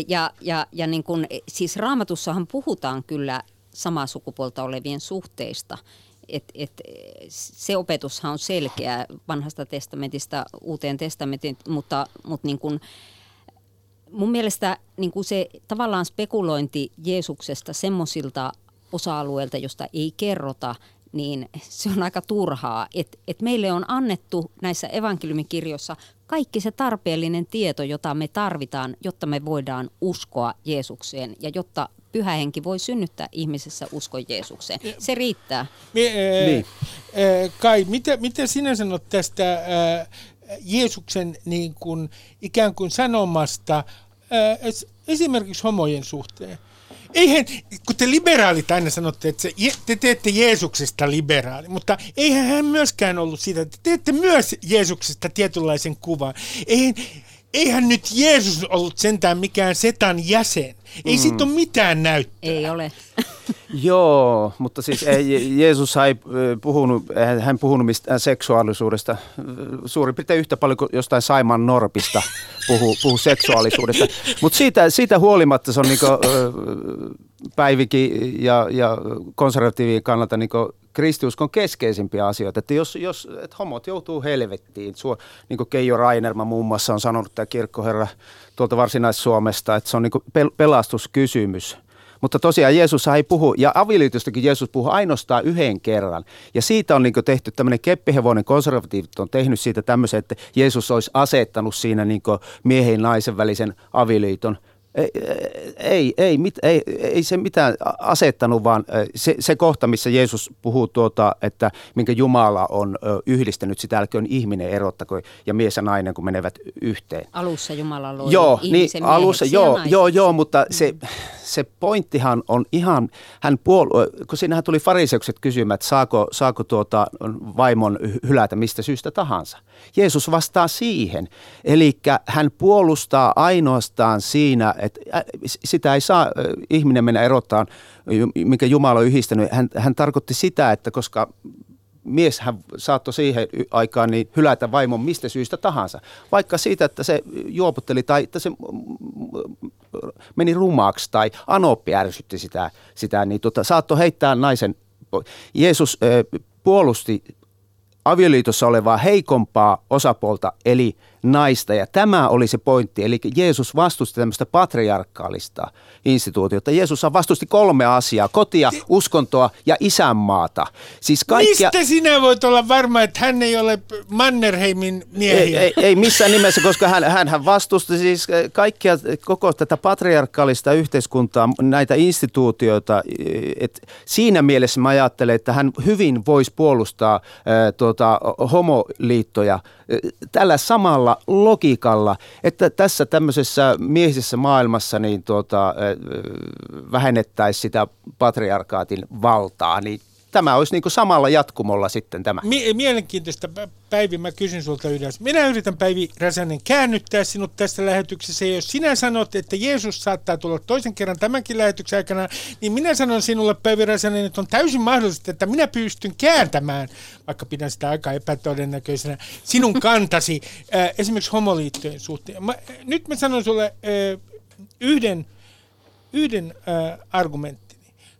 Ja, ja, ja niin kuin, siis raamatussahan puhutaan kyllä samaa sukupuolta olevien suhteista. Et, et, se opetushan on selkeä vanhasta testamentista uuteen testamentin, mutta, mutta niin kuin, mun mielestä niin kuin se tavallaan spekulointi Jeesuksesta semmoisilta osa-alueilta, josta ei kerrota, niin se on aika turhaa. Et, et meille on annettu näissä evankeliumikirjoissa kaikki se tarpeellinen tieto, jota me tarvitaan, jotta me voidaan uskoa Jeesukseen ja jotta pyhä henki voi synnyttää ihmisessä uskon Jeesukseen. Se riittää. Me, äh, niin. äh, Kai, mitä, mitä sinä sanot tästä äh, Jeesuksen niin kuin, ikään kuin sanomasta äh, esimerkiksi homojen suhteen? Eihän, kun te liberaalit aina sanotte, että se, te teette Jeesuksesta liberaali, mutta eihän hän myöskään ollut siitä, että te teette myös Jeesuksesta tietynlaisen kuvan. Eihän, eihän nyt Jeesus ollut sentään mikään setan jäsen. Ei mm. siitä ole mitään näyttöä. Ei ole. Joo, mutta siis ei, Jeesus ei puhunut, hän puhunut mistään seksuaalisuudesta. Suurin piirtein yhtä paljon kuin jostain Saiman Norpista puhuu, puhuu seksuaalisuudesta. Mutta siitä, siitä huolimatta se on niin Päivikin ja, ja konservatiivien kannalta niin kristiuskon keskeisimpiä asioita. Että jos, jos että homot joutuu helvettiin, suo, niin kuin Keijo Rainerma muun muassa on sanonut, tämä kirkkoherra tuolta Varsinais-Suomesta, että se on niin pel- pelastuskysymys. Mutta tosiaan Jeesus ei puhu, ja avioliitostakin Jeesus puhuu ainoastaan yhden kerran. Ja siitä on niin tehty tämmöinen keppihevonen, konservatiivit on tehnyt siitä tämmöisen, että Jeesus olisi asettanut siinä niin miehen ja naisen välisen avioliiton ei, ei, ei, mit, ei, ei se mitään asettanut, vaan se, se kohta, missä Jeesus puhuu tuota, että minkä Jumala on yhdistänyt, sitä älköön ihminen erottako ja mies ja nainen, kun menevät yhteen. Alussa Jumala loi joo, niin, alussa, joo, joo, joo, mutta mm. se, se pointtihan on ihan, hän puolue, kun siinähän tuli fariseukset kysymään, että saako, saako tuota vaimon hylätä mistä syystä tahansa. Jeesus vastaa siihen, eli hän puolustaa ainoastaan siinä, että sitä ei saa ihminen mennä erottaa, mikä Jumala on yhdistänyt. Hän, hän tarkoitti sitä, että koska mies hän saattoi siihen aikaan niin hylätä vaimon mistä syystä tahansa. Vaikka siitä, että se juoputteli tai että se meni rumaaksi tai anoppi ärsytti sitä, sitä niin tota, saattoi heittää naisen. Jeesus puolusti avioliitossa olevaa heikompaa osapuolta, eli naista. Ja tämä oli se pointti. Eli Jeesus vastusti tämmöistä patriarkaalista instituutiota. Jeesus vastusti kolme asiaa. Kotia, uskontoa ja isänmaata. Siis kaikkia... Mistä sinä voit olla varma, että hän ei ole Mannerheimin miehiä? Ei, ei, ei missään nimessä, koska hän, hän, hän vastusti siis kaikkia, koko tätä patriarkaalista yhteiskuntaa, näitä instituutioita. Et siinä mielessä mä ajattelen, että hän hyvin voisi puolustaa äh, tuota, homoliittoja tällä samalla logiikalla, että tässä tämmöisessä miehisessä maailmassa niin tuota, vähennettäisiin sitä patriarkaatin valtaa, niin tämä olisi niin kuin samalla jatkumolla sitten tämä. Mielenkiintoista, Päivi, mä kysyn sulta yhdessä. Minä yritän, Päivi Räsänen, käännyttää sinut tässä lähetyksessä. Ja jos sinä sanot, että Jeesus saattaa tulla toisen kerran tämänkin lähetyksen aikana, niin minä sanon sinulle, Päivi Räsänen, että on täysin mahdollista, että minä pystyn kääntämään, vaikka pidän sitä aika epätodennäköisenä, sinun kantasi äh, esimerkiksi homoliittojen suhteen. Mä, nyt mä sanon sulle äh, yhden, yhden äh, argumentin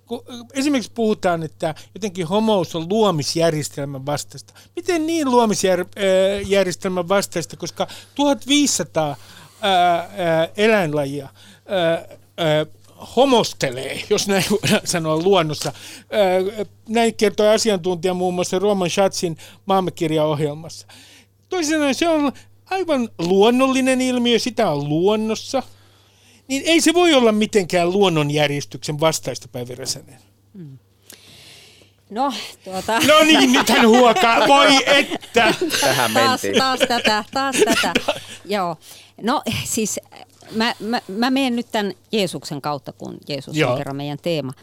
kun esimerkiksi puhutaan, että jotenkin homous on luomisjärjestelmän vastaista. Miten niin luomisjärjestelmän vastaista, koska 1500 ää, ää, eläinlajia homostelee, jos näin sanoa luonnossa. Näin kertoi asiantuntija muun muassa Roman Schatzin maailmankirjaohjelmassa. Toisin sanoen se on aivan luonnollinen ilmiö, sitä on luonnossa – niin ei se voi olla mitenkään luonnonjärjestyksen vastaista Päivi Räsänen. Hmm. No, tuota... No niin, nythän huokaa, voi että! Tähän taas, taas tätä, taas tätä. Joo. No siis mä, mä, mä menen nyt tämän Jeesuksen kautta, kun Jeesus Joo. on kerran meidän teema.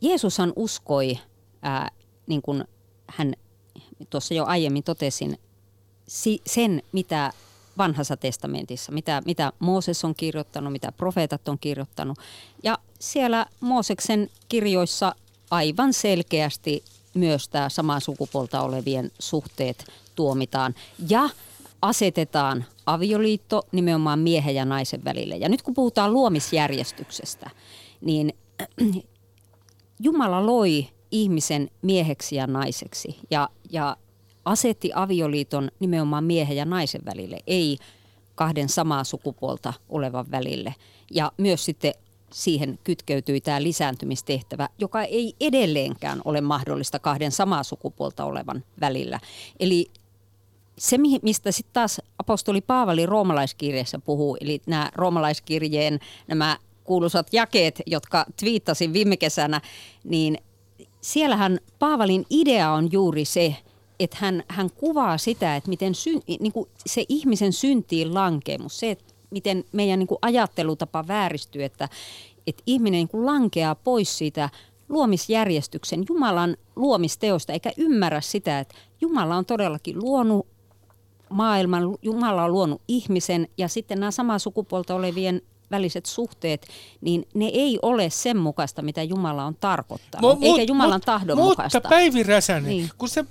Jeesushan uskoi, ää, niin kuin hän tuossa jo aiemmin totesin, si, sen mitä vanhassa testamentissa, mitä, mitä Mooses on kirjoittanut, mitä profeetat on kirjoittanut. Ja siellä Mooseksen kirjoissa aivan selkeästi myös tämä samaa sukupuolta olevien suhteet tuomitaan. Ja asetetaan avioliitto nimenomaan miehen ja naisen välille. Ja nyt kun puhutaan luomisjärjestyksestä, niin Jumala loi ihmisen mieheksi ja naiseksi. Ja, ja asetti avioliiton nimenomaan miehen ja naisen välille, ei kahden samaa sukupuolta olevan välille. Ja myös sitten siihen kytkeytyi tämä lisääntymistehtävä, joka ei edelleenkään ole mahdollista kahden samaa sukupuolta olevan välillä. Eli se, mistä sitten taas apostoli Paavali roomalaiskirjassa puhuu, eli nämä roomalaiskirjeen nämä kuuluisat jakeet, jotka twiittasin viime kesänä, niin siellähän Paavalin idea on juuri se, että hän, hän kuvaa sitä, että miten sy, niin kuin se ihmisen syntiin lankeemus, se, että miten meidän niin kuin ajattelutapa vääristyy, että, että ihminen niin kuin lankeaa pois siitä luomisjärjestyksen, Jumalan luomisteosta, eikä ymmärrä sitä, että Jumala on todellakin luonut maailman, Jumala on luonut ihmisen ja sitten nämä samaa sukupuolta olevien väliset suhteet, niin ne ei ole sen mukaista, mitä Jumala on tarkoittanut, Mo, eikä Jumalan mut, tahdon mutta mukaista. Mutta Päivi Räsänen, niin. kun sä,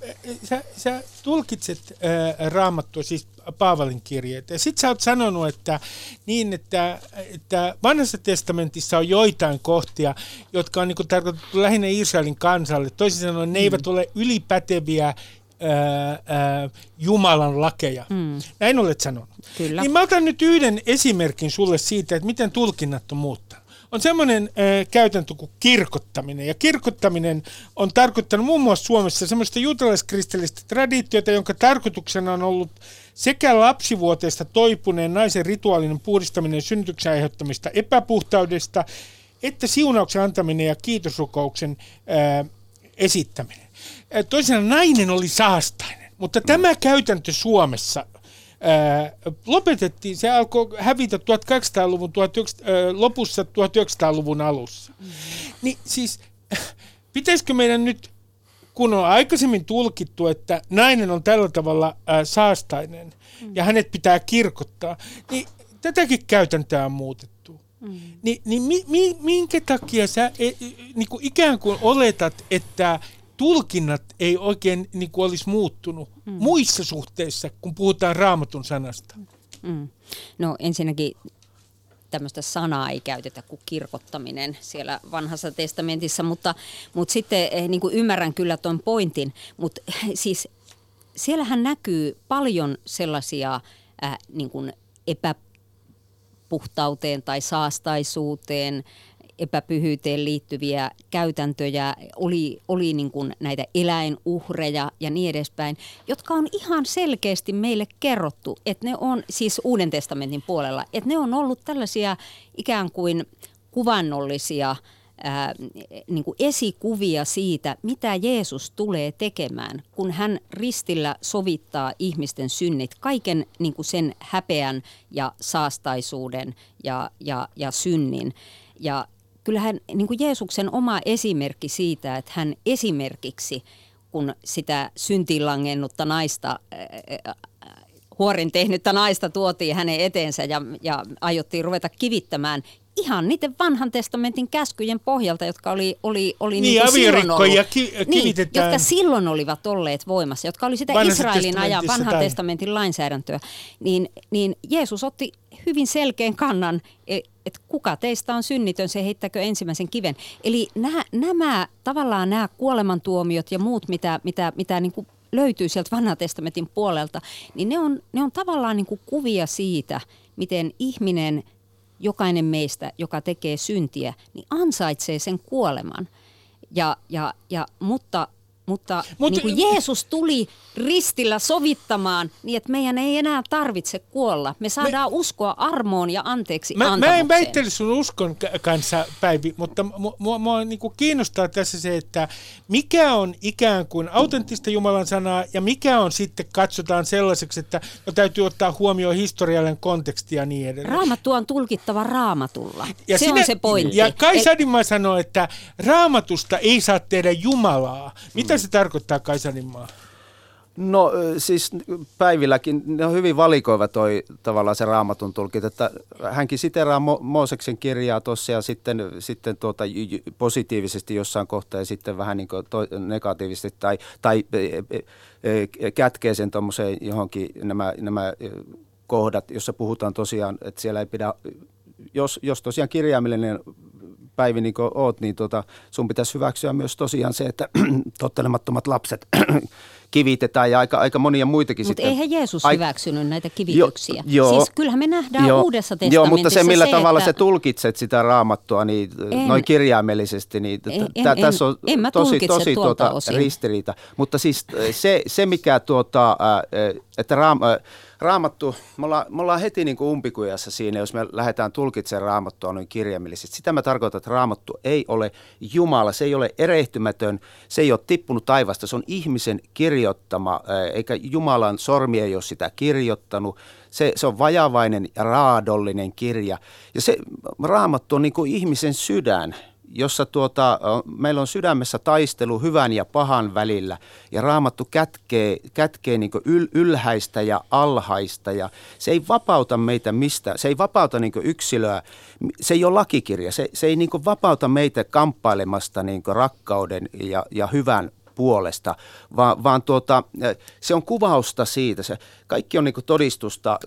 sä, sä tulkitset äh, raamattua, siis Paavalin kirjeet, ja sit sä oot sanonut, että, niin, että, että vanhassa testamentissa on joitain kohtia, jotka on niin tarkoitettu lähinnä Israelin kansalle. Toisin sanoen ne mm. eivät ole ylipäteviä ää, ää, Jumalan lakeja. Mm. Näin olet sanonut. Kyllä. Niin mä otan nyt yhden esimerkin sulle siitä, että miten tulkinnat on muuttanut. On semmoinen äh, käytäntö kuin kirkottaminen. Ja kirkottaminen on tarkoittanut muun muassa Suomessa semmoista juutalaiskristillistä traditiota, jonka tarkoituksena on ollut sekä lapsivuoteesta toipuneen naisen rituaalinen puhdistaminen synnytyksen aiheuttamista epäpuhtaudesta, että siunauksen antaminen ja kiitosrukouksen äh, esittäminen toisena nainen oli saastainen, mutta tämä käytäntö Suomessa ää, lopetettiin, se alkoi hävitä 1800-luvun 19, ää, lopussa 1900-luvun alussa. Mm. Niin siis, pitäisikö meidän nyt, kun on aikaisemmin tulkittu, että nainen on tällä tavalla ää, saastainen mm. ja hänet pitää kirkottaa, niin tätäkin käytäntöä on muutettu. Mm. Ni, niin mi, mi, minkä takia sä e, niin kuin ikään kuin oletat, että tulkinnat ei oikein niin kuin olisi muuttunut mm. muissa suhteissa, kun puhutaan raamatun sanasta? Mm. No ensinnäkin tämmöistä sanaa ei käytetä kuin kirkottaminen siellä vanhassa testamentissa, mutta, mutta sitten eh, niin kuin ymmärrän kyllä tuon pointin, mutta siis siellähän näkyy paljon sellaisia äh, niin kuin epäpuhtauteen tai saastaisuuteen, epäpyhyyteen liittyviä käytäntöjä, oli, oli niin kuin näitä eläinuhreja ja niin edespäin, jotka on ihan selkeästi meille kerrottu, että ne on siis Uuden testamentin puolella, että ne on ollut tällaisia ikään kuin kuvannollisia ää, niin kuin esikuvia siitä, mitä Jeesus tulee tekemään, kun hän ristillä sovittaa ihmisten synnit, kaiken niin kuin sen häpeän ja saastaisuuden ja, ja, ja synnin. Ja kyllähän niin kuin Jeesuksen oma esimerkki siitä, että hän esimerkiksi, kun sitä syntilangennutta naista, huorin tehnyttä naista tuotiin hänen eteensä ja, ja aiottiin ruveta kivittämään ihan niiden vanhan testamentin käskyjen pohjalta, jotka oli, oli, oli niin, niin silloin ollut, ja ki- niin, jotka silloin olivat olleet voimassa, jotka oli sitä Israelin ajan vanhan tai... testamentin lainsäädäntöä, niin, niin Jeesus otti hyvin selkeän kannan, e, että kuka teistä on synnitön, se heittäkö ensimmäisen kiven. Eli nämä, nämä tavallaan nämä kuolemantuomiot ja muut, mitä, mitä, mitä niin kuin löytyy sieltä vanhan testamentin puolelta, niin ne on, ne on tavallaan niin kuin kuvia siitä, miten ihminen – jokainen meistä, joka tekee syntiä, niin ansaitsee sen kuoleman. Ja, ja, ja, mutta mutta Mut, niin kuin Jeesus tuli ristillä sovittamaan niin, että meidän ei enää tarvitse kuolla. Me saadaan me, uskoa armoon ja anteeksi mä, mä en väittele sun uskon kanssa, Päivi, mutta mua, mua niin kuin kiinnostaa tässä se, että mikä on ikään kuin autenttista Jumalan sanaa ja mikä on sitten katsotaan sellaiseksi, että no, täytyy ottaa huomioon historiallinen konteksti ja niin edelleen. Raamattu on tulkittava raamatulla. Ja se sinä, on se pointti. Ja Kai Sadima sanoi, että raamatusta ei saa tehdä Jumalaa. Mitä se tarkoittaa Kaisaninmaa? No siis päivilläkin ne on hyvin valikoiva toi tavallaan se raamatun tulkit, että hänkin siteraa Mo- Mooseksen kirjaa tuossa ja sitten, sitten tuota, positiivisesti jossain kohtaa ja sitten vähän niin to- negatiivisesti tai, tai e, e, e, kätkee sen tuommoiseen johonkin nämä, nämä kohdat, jossa puhutaan tosiaan, että siellä ei pidä, jos, jos tosiaan kirjaimellinen Päivi niin kuin oot, niin tota, sun pitäisi hyväksyä myös tosiaan se, että tottelemattomat lapset kivitetään ja aika, aika monia muitakin Mutta eihän Jeesus Ai... hyväksynyt näitä kivityksiä. Jo, jo, siis kyllähän me nähdään jo, Uudessa testamentissa Joo, mutta se millä se, tavalla että... sä tulkitset sitä raamattua niin en, noin kirjaimellisesti, niin en, en, tässä on en, en tosi, tosi tuota, ristiriita. Mutta siis se, se mikä tuota, että raam, Raamattu, me ollaan, me ollaan heti niin kuin umpikujassa siinä, jos me lähdetään tulkitsemaan raamattua noin kirjaimellisesti. Sitä mä tarkoitan, että raamattu ei ole Jumala, se ei ole erehtymätön, se ei ole tippunut taivasta, se on ihmisen kirjoittama, eikä Jumalan sormi ei ole sitä kirjoittanut. Se, se on vajavainen ja raadollinen kirja. Ja se raamattu on niin kuin ihmisen sydän jossa tuota, meillä on sydämessä taistelu hyvän ja pahan välillä. Ja raamattu kätkee, kätkee niin yl, ylhäistä ja alhaista. Ja se ei vapauta meitä mistä, se ei vapauta niin yksilöä, se ei ole lakikirja, se, se ei niin vapauta meitä kamppailemasta niin rakkauden ja, ja hyvän puolesta, vaan, vaan tuota, se on kuvausta siitä. Se, kaikki on niin todistusta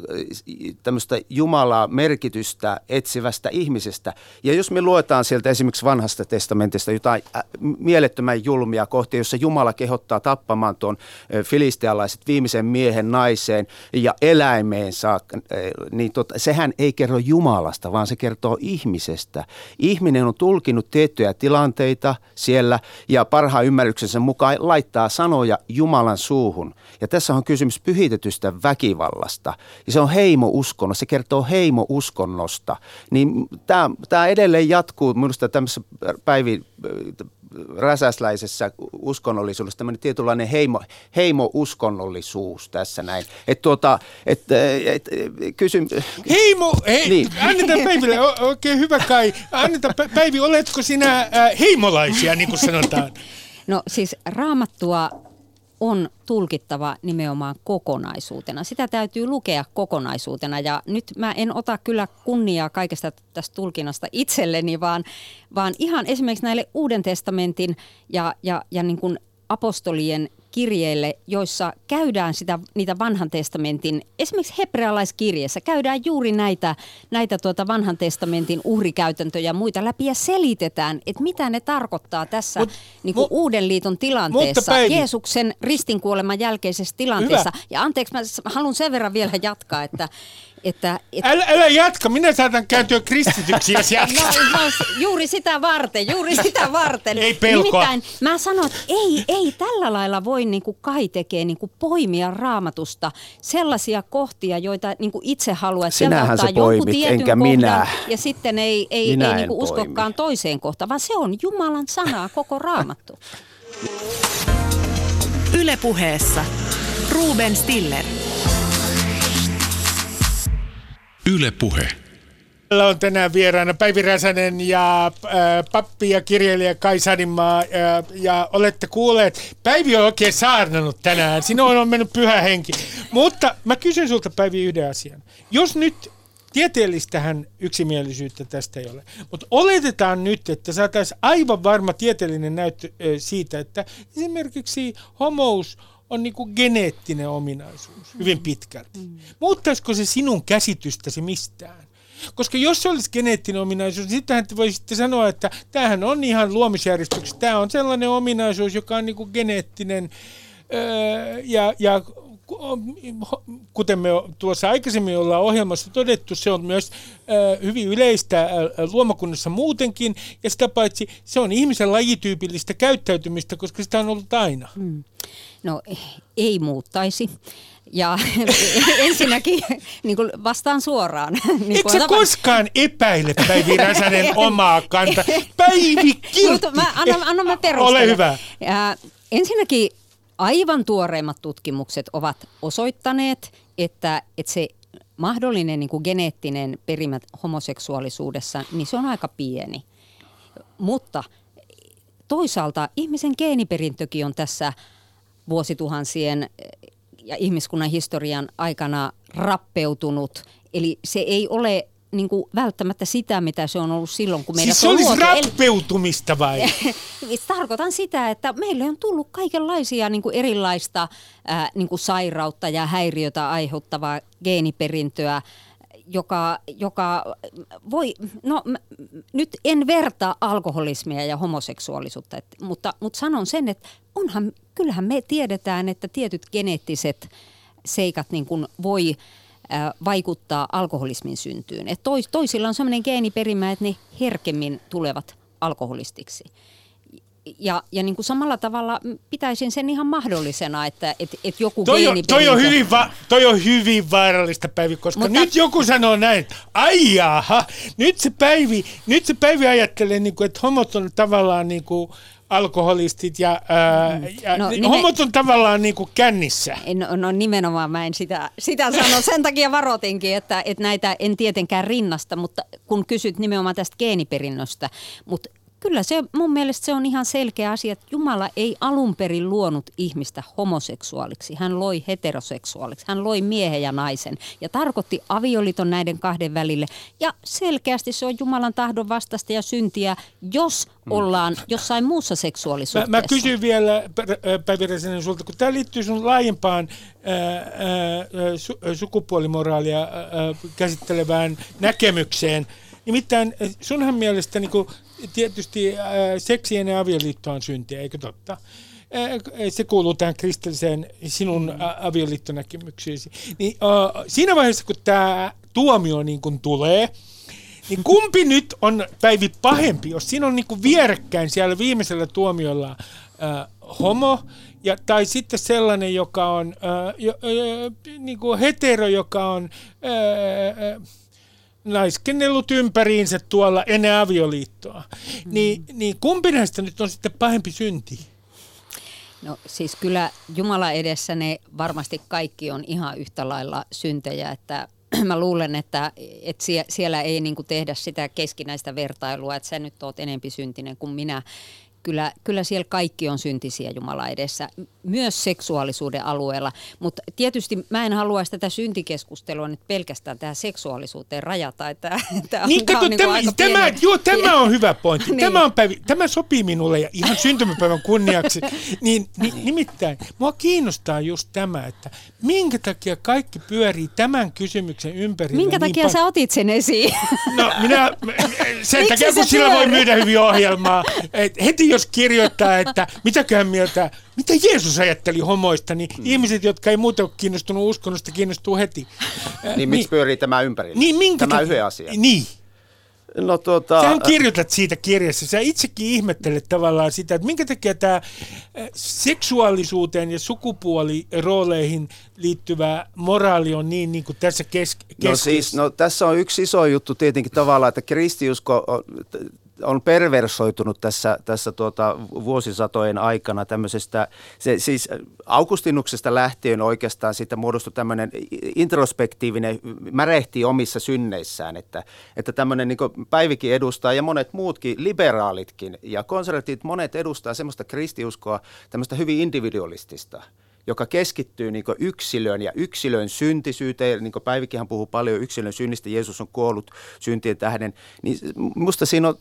tämmöistä Jumalaa merkitystä etsivästä ihmisestä. Ja jos me luetaan sieltä esimerkiksi vanhasta testamentista jotain mielettömän julmia kohtia, jossa Jumala kehottaa tappamaan tuon filistealaiset viimeisen miehen naiseen ja eläimeen saakka, niin tota, sehän ei kerro Jumalasta, vaan se kertoo ihmisestä. Ihminen on tulkinut tiettyjä tilanteita siellä ja parhaan ymmärryksensä mukaan mukaan laittaa sanoja Jumalan suuhun. Ja tässä on kysymys pyhitetystä väkivallasta. Ja se on heimouskonno, se kertoo heimouskonnosta. Niin tämä edelleen jatkuu minusta tämmöisessä päivi, räsäsläisessä uskonnollisuudessa tämmöinen tietynlainen heimo, heimouskonnollisuus tässä näin. Että tuota, et, et, kysym... Heimo, hei, niin. annetaan Päiville, oikein hyvä Kai, annetaan Päivi, oletko sinä äh, heimolaisia, niin kuin sanotaan? No siis raamattua on tulkittava nimenomaan kokonaisuutena. Sitä täytyy lukea kokonaisuutena ja nyt mä en ota kyllä kunniaa kaikesta tästä tulkinnasta itselleni, vaan, vaan ihan esimerkiksi näille Uuden testamentin ja, ja, ja niin kuin apostolien kirjeille, joissa käydään sitä, niitä vanhan testamentin, esimerkiksi hebrealaiskirjeessä käydään juuri näitä, näitä tuota vanhan testamentin uhrikäytäntöjä ja muita läpi ja selitetään, että mitä ne tarkoittaa tässä mut, niin kuin mu- uuden liiton tilanteessa, Jeesuksen ristinkuoleman jälkeisessä tilanteessa. Hyvä. Ja anteeksi, mä haluan sen verran vielä jatkaa, että että, et... älä, älä jatka, minä saatan kääntyä kristityksi, jos jatkaa. No, no, juuri sitä varten, juuri sitä varten. ei pelkoa. Nimittäin mä sanon, että ei, ei tällä lailla voi niin kuin Kai tekee niin kuin poimia raamatusta sellaisia kohtia, joita niin kuin itse haluaa. Sinähän se poimit, enkä kohdan, minä. Ja sitten ei, ei, ei niin kuin uskokaan toiseen kohtaan, vaan se on Jumalan sanaa koko raamattu. Ylepuheessa Ruben Stiller. Yle Puhe. Täällä on tänään vieraana Päivi Räsänen ja äh, pappi ja kirjailija Kai Sadimaa. Äh, ja olette kuulleet, Päivi on oikein saarnannut tänään. Sinun on mennyt pyhä henki. Mutta mä kysyn sulta Päivi yhden asian. Jos nyt Tieteellistähän yksimielisyyttä tästä ei ole. Mutta oletetaan nyt, että saataisiin aivan varma tieteellinen näyttö siitä, että esimerkiksi homous on niin kuin geneettinen ominaisuus hyvin mm. pitkälti. Mm. Muuttaisiko se sinun käsitystäsi mistään? Koska jos se olisi geneettinen ominaisuus, niin sittenhän te voisitte sanoa, että tämähän on ihan luomisjärjestyksessä. Tämä on sellainen ominaisuus, joka on niin kuin geneettinen öö, ja, ja kuten me tuossa aikaisemmin ollaan ohjelmassa todettu, se on myös hyvin yleistä luomakunnassa muutenkin, ja sitä paitsi se on ihmisen lajityypillistä käyttäytymistä, koska sitä on ollut aina. Mm. No ei muuttaisi. Ja ensinnäkin niin kuin vastaan suoraan. Niin Eikö sä koskaan epäile Päivi Räsänen omaa kanta? Päivi Kiltti! Mä, anna, anna mä Ole hyvä. Ja, ensinnäkin aivan tuoreimmat tutkimukset ovat osoittaneet, että, että se mahdollinen niin kuin geneettinen perimä homoseksuaalisuudessa, niin se on aika pieni. Mutta toisaalta ihmisen geeniperintökin on tässä vuosituhansien ja ihmiskunnan historian aikana rappeutunut. Eli se ei ole niin kuin välttämättä sitä, mitä se on ollut silloin, kun meidät siis on se olisi rappeutumista vai? Tarkoitan sitä, että meille on tullut kaikenlaisia niin kuin erilaista ää, niin kuin sairautta ja häiriötä aiheuttavaa geeniperintöä, joka, joka voi, no nyt en vertaa alkoholismia ja homoseksuaalisuutta, et, mutta, mutta sanon sen, että onhan, kyllähän me tiedetään, että tietyt geneettiset seikat niin kuin voi vaikuttaa alkoholismin syntyyn. Et tois, toisilla on sellainen geeniperimä, että ne herkemmin tulevat alkoholistiksi. Ja, ja niin kuin samalla tavalla pitäisin sen ihan mahdollisena, että et, et joku toi on, toi, on hyvin va- toi on hyvin vaarallista, Päivi, koska Mutta, nyt joku sanoo näin, ai jaha, nyt se Päivi, nyt se Päivi ajattelee, niin kuin, että homot on tavallaan niin kuin, alkoholistit ja, ää, mm. ja no, nime- homot on tavallaan niin kuin kännissä. No, no nimenomaan mä en sitä, sitä sano. Sen takia varoitinkin, että, että näitä en tietenkään rinnasta, mutta kun kysyt nimenomaan tästä geeniperinnöstä, mutta Kyllä se mun mielestä se on ihan selkeä asia, että Jumala ei alun perin luonut ihmistä homoseksuaaliksi. Hän loi heteroseksuaaliksi. Hän loi miehen ja naisen ja tarkoitti avioliiton näiden kahden välille. Ja selkeästi se on Jumalan tahdon vastaista ja syntiä, jos mm. ollaan jossain muussa seksuaalisuudessa. Mä, mä kysyn vielä, Päivi Räsänen, sulta, kun tämä liittyy sun laajempaan ää, ää, su, sukupuolimoraalia ää, käsittelevään näkemykseen. Nimittäin sunhan mielestä niin tietysti äh, seksi ennen avioliittoa on syntiä, eikö totta? Äh, se kuuluu tähän kristilliseen sinun mm. avioliittonäkemyksiisi. Niin, äh, siinä vaiheessa, kun tämä tuomio niin kun tulee, niin kumpi nyt on Päivi pahempi, jos siinä on niin kuin vierekkäin siellä viimeisellä tuomiolla äh, homo, ja, tai sitten sellainen, joka on äh, jo, äh, niin kuin hetero, joka on... Äh, äh, naiskennellut ympäriinsä tuolla ennen avioliittoa. Mm. Niin, niin kumpi näistä nyt on sitten pahempi synti? No siis kyllä Jumala edessä ne varmasti kaikki on ihan yhtä lailla syntejä, että mä luulen, että, että siellä ei niin tehdä sitä keskinäistä vertailua, että sä nyt oot enempi syntinen kuin minä. Kyllä, kyllä siellä kaikki on syntisiä Jumala edessä, myös seksuaalisuuden alueella. Mutta tietysti mä en haluaisi tätä syntikeskustelua nyt pelkästään tähän seksuaalisuuteen rajata. Että, tämä niin, kato, niin tämä, tämä, joo, tämä on hyvä pointti. niin. tämä, on päivi, tämä sopii minulle ja ihan syntymäpäivän kunniaksi. niin, niin, nimittäin, mua kiinnostaa just tämä, että minkä takia kaikki pyörii tämän kysymyksen ympärillä. Minkä niin takia paljon? sä otit sen esiin? No minä, sen takia kun sillä voi myydä hyvin ohjelmaa. Et heti jos kirjoittaa, että mitäköhän mieltä, mitä Jeesus ajatteli homoista, niin mm. ihmiset, jotka ei muuten ole kiinnostunut uskonnosta, kiinnostuu heti. Niin, niin miksi pyörii tämä ympärillä? Niin, minkä tämä yhden asia. Niin. No, tuota... Sähän kirjoitat siitä kirjassa. Sä itsekin ihmettelet tavallaan sitä, että minkä takia tämä seksuaalisuuteen ja sukupuolirooleihin liittyvä moraali on niin, niin kuin tässä kes- keskiössä. No siis, no tässä on yksi iso juttu tietenkin tavallaan, että kristiusko on perversoitunut tässä, tässä tuota vuosisatojen aikana tämmöisestä, se, siis Augustinuksesta lähtien oikeastaan siitä muodostui tämmöinen introspektiivinen, märehti omissa synneissään, että, että tämmöinen niin Päivikin edustaa ja monet muutkin, liberaalitkin ja konservatiivit monet edustaa semmoista kristiuskoa, tämmöistä hyvin individualistista – joka keskittyy niin yksilön ja yksilön syntisyyteen. Niin kuin Päivikinhan puhuu paljon yksilön synnistä, Jeesus on kuollut syntien tähden. Niin musta siinä on,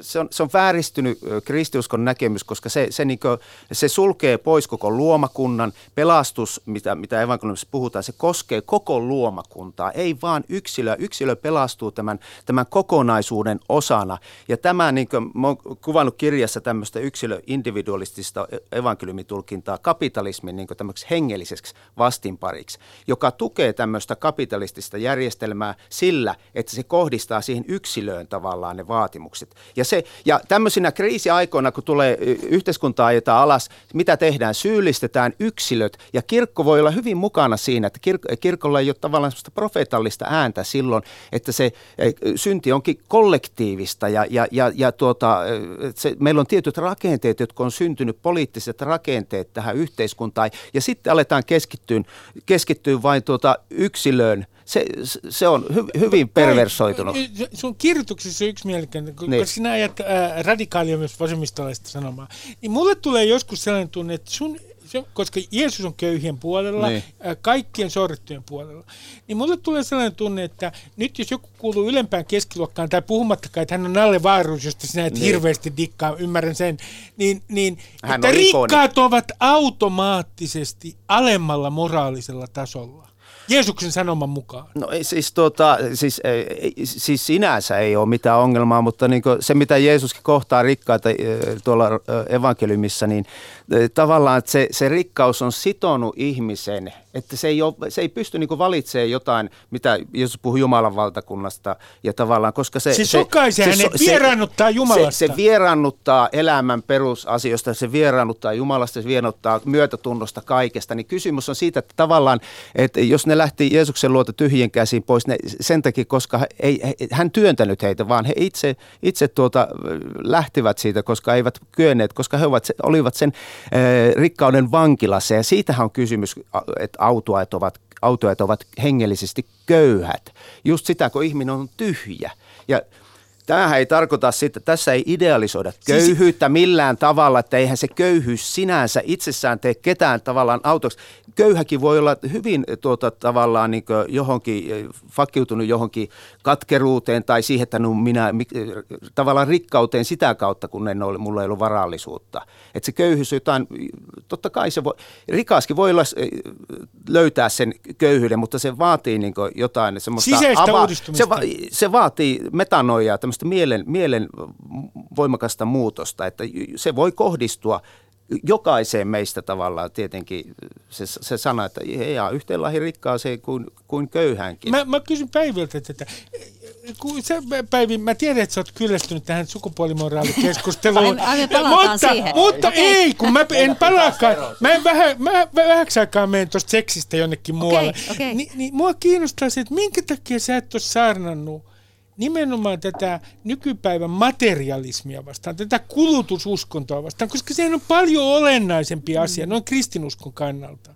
se on, se on vääristynyt kristiuskon näkemys, koska se, se, niin kuin, se sulkee pois koko luomakunnan. Pelastus, mitä, mitä evankeliumissa puhutaan, se koskee koko luomakuntaa, ei vaan yksilöä. Yksilö pelastuu tämän, tämän kokonaisuuden osana. Ja tämä, niin kuin, mä oon kuvannut kirjassa tämmöistä yksilö-individualistista evankeliumitulkintaa kapitalismin niin tämmöiseksi hengelliseksi vastinpariksi, joka tukee tämmöistä kapitalistista järjestelmää sillä, että se kohdistaa siihen yksilöön tavallaan ne vaatimukset. Ja, se, ja tämmöisinä kriisiaikoina, kun tulee yhteiskuntaa ajetaan alas, mitä tehdään? Syyllistetään yksilöt ja kirkko voi olla hyvin mukana siinä, että kir- kirkolla ei ole tavallaan semmoista profeetallista ääntä silloin, että se synti onkin kollektiivista ja, ja, ja, ja tuota, se, meillä on tietyt rakenteet, jotka on syntynyt, poliittiset rakenteet tähän yhteiskuntaan ja sitten aletaan keskittyä, keskittyä vain tuota yksilöön. Se, se on hy, hyvin perversoitunut. Sun kirjoituksessa on yksi mielekäinen, niin. koska sinä ajat ää, radikaalia myös vasemmistolaista sanomaa. Niin mulle tulee joskus sellainen tunne, että sun koska Jeesus on köyhien puolella, niin. kaikkien sorrettujen puolella, niin mulle tulee sellainen tunne, että nyt jos joku kuuluu ylempään keskiluokkaan, tai puhumattakaan, että hän on Nalle Vaaruus, josta sinä et niin. hirveästi dikkaa, ymmärrän sen, niin, niin että rikkaat ovat automaattisesti alemmalla moraalisella tasolla. Jeesuksen sanoman mukaan. No siis, tuota, siis, siis sinänsä ei ole mitään ongelmaa, mutta niin se mitä Jeesuskin kohtaa rikkaita tuolla evankeliumissa, niin tavallaan että se, se rikkaus on sitonut ihmisen – että se ei, ole, se ei pysty niin valitsemaan jotain, mitä Jeesus puhuu Jumalan valtakunnasta. Ja tavallaan, koska se, se, se, se, se vieraannuttaa Jumalasta. Se, se vieraannuttaa elämän perusasioista, se vieraannuttaa Jumalasta, se vieraannuttaa myötätunnosta kaikesta. Niin kysymys on siitä, että tavallaan, että jos ne lähti Jeesuksen luota tyhjien käsiin pois, ne, sen takia, koska ei, hän työntänyt heitä, vaan he itse, itse tuota, lähtivät siitä, koska eivät kyenneet, koska he ovat, olivat sen äh, rikkauden vankilassa. Ja siitähän on kysymys, että autoajat ovat, autoajat ovat hengellisesti köyhät. Just sitä, kun ihminen on tyhjä. Ja Tämähän ei tarkoita sitä, että tässä ei idealisoida siis- köyhyyttä millään tavalla, että eihän se köyhyys sinänsä itsessään tee ketään tavallaan autoksi. Köyhäkin voi olla hyvin tuota, tavallaan niin johonkin, fakkiutunut johonkin katkeruuteen tai siihen, että no minä tavallaan rikkauteen sitä kautta, kun en ole, mulla ei ollut varallisuutta. Että se köyhyys jotain, totta kai se voi, rikaskin voi olla, löytää sen köyhyyden, mutta se vaatii niin jotain semmoista... Sisäistä ava- se, va- se vaatii metanoijaa, tämmöistä mielen, mielen voimakasta muutosta, että se voi kohdistua jokaiseen meistä tavallaan tietenkin se, se sana, että ja yhteen lahi rikkaaseen kuin, kuin köyhänkin. Mä, mä kysyn Päiviltä että kun sä, Päivi, mä tiedän, että sä oot kyllästynyt tähän sukupuolimoraalikeskusteluun. mutta, siihen. mutta okay. ei, kun mä en palaakaan. Mä, en vähän, mä vähäksi aikaa menen tuosta seksistä jonnekin muualle. Okay, okay. Ni, niin mua kiinnostaa se, että minkä takia sä et ole saarnannut nimenomaan tätä nykypäivän materialismia vastaan, tätä kulutususkontoa vastaan, koska se on paljon olennaisempi asia mm. noin kristinuskon kannalta.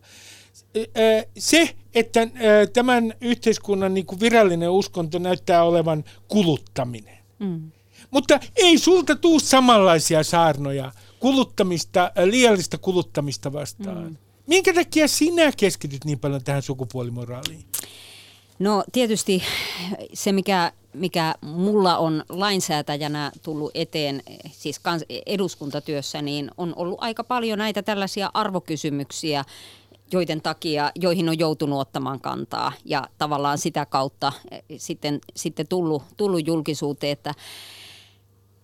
Se, että tämän yhteiskunnan niin kuin virallinen uskonto näyttää olevan kuluttaminen. Mm. Mutta ei sulta tuu samanlaisia saarnoja kuluttamista, liiallista kuluttamista vastaan. Mm. Minkä takia sinä keskityt niin paljon tähän sukupuolimoraaliin? No tietysti se, mikä, mikä mulla on lainsäätäjänä tullut eteen, siis kans, eduskuntatyössä, niin on ollut aika paljon näitä tällaisia arvokysymyksiä, joiden takia, joihin on joutunut ottamaan kantaa ja tavallaan sitä kautta eh, sitten, sitten tullut, tullut julkisuuteen, että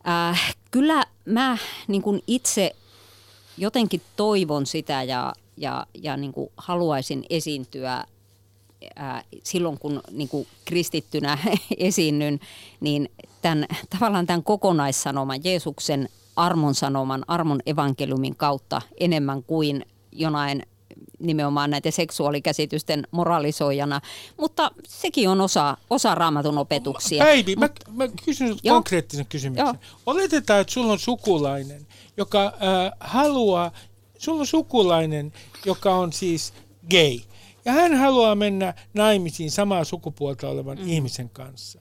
äh, kyllä mä niin kuin itse jotenkin toivon sitä ja, ja, ja niin kuin haluaisin esiintyä ää, silloin kun niin kuin kristittynä esiinnyn, niin tämän, tavallaan tämän kokonaissanoman, Jeesuksen armon sanoman, armon evankeliumin kautta enemmän kuin jonain nimenomaan näiden seksuaalikäsitysten moralisoijana, mutta sekin on osa, osa raamatun opetuksia. Päivi, Mut, mä, mä kysyn joo. konkreettisen kysymyksen. Joo. Oletetaan, että sulla on sukulainen, joka äh, haluaa, sulla on sukulainen, joka on siis gay, ja hän haluaa mennä naimisiin samaa sukupuolta olevan mm. ihmisen kanssa.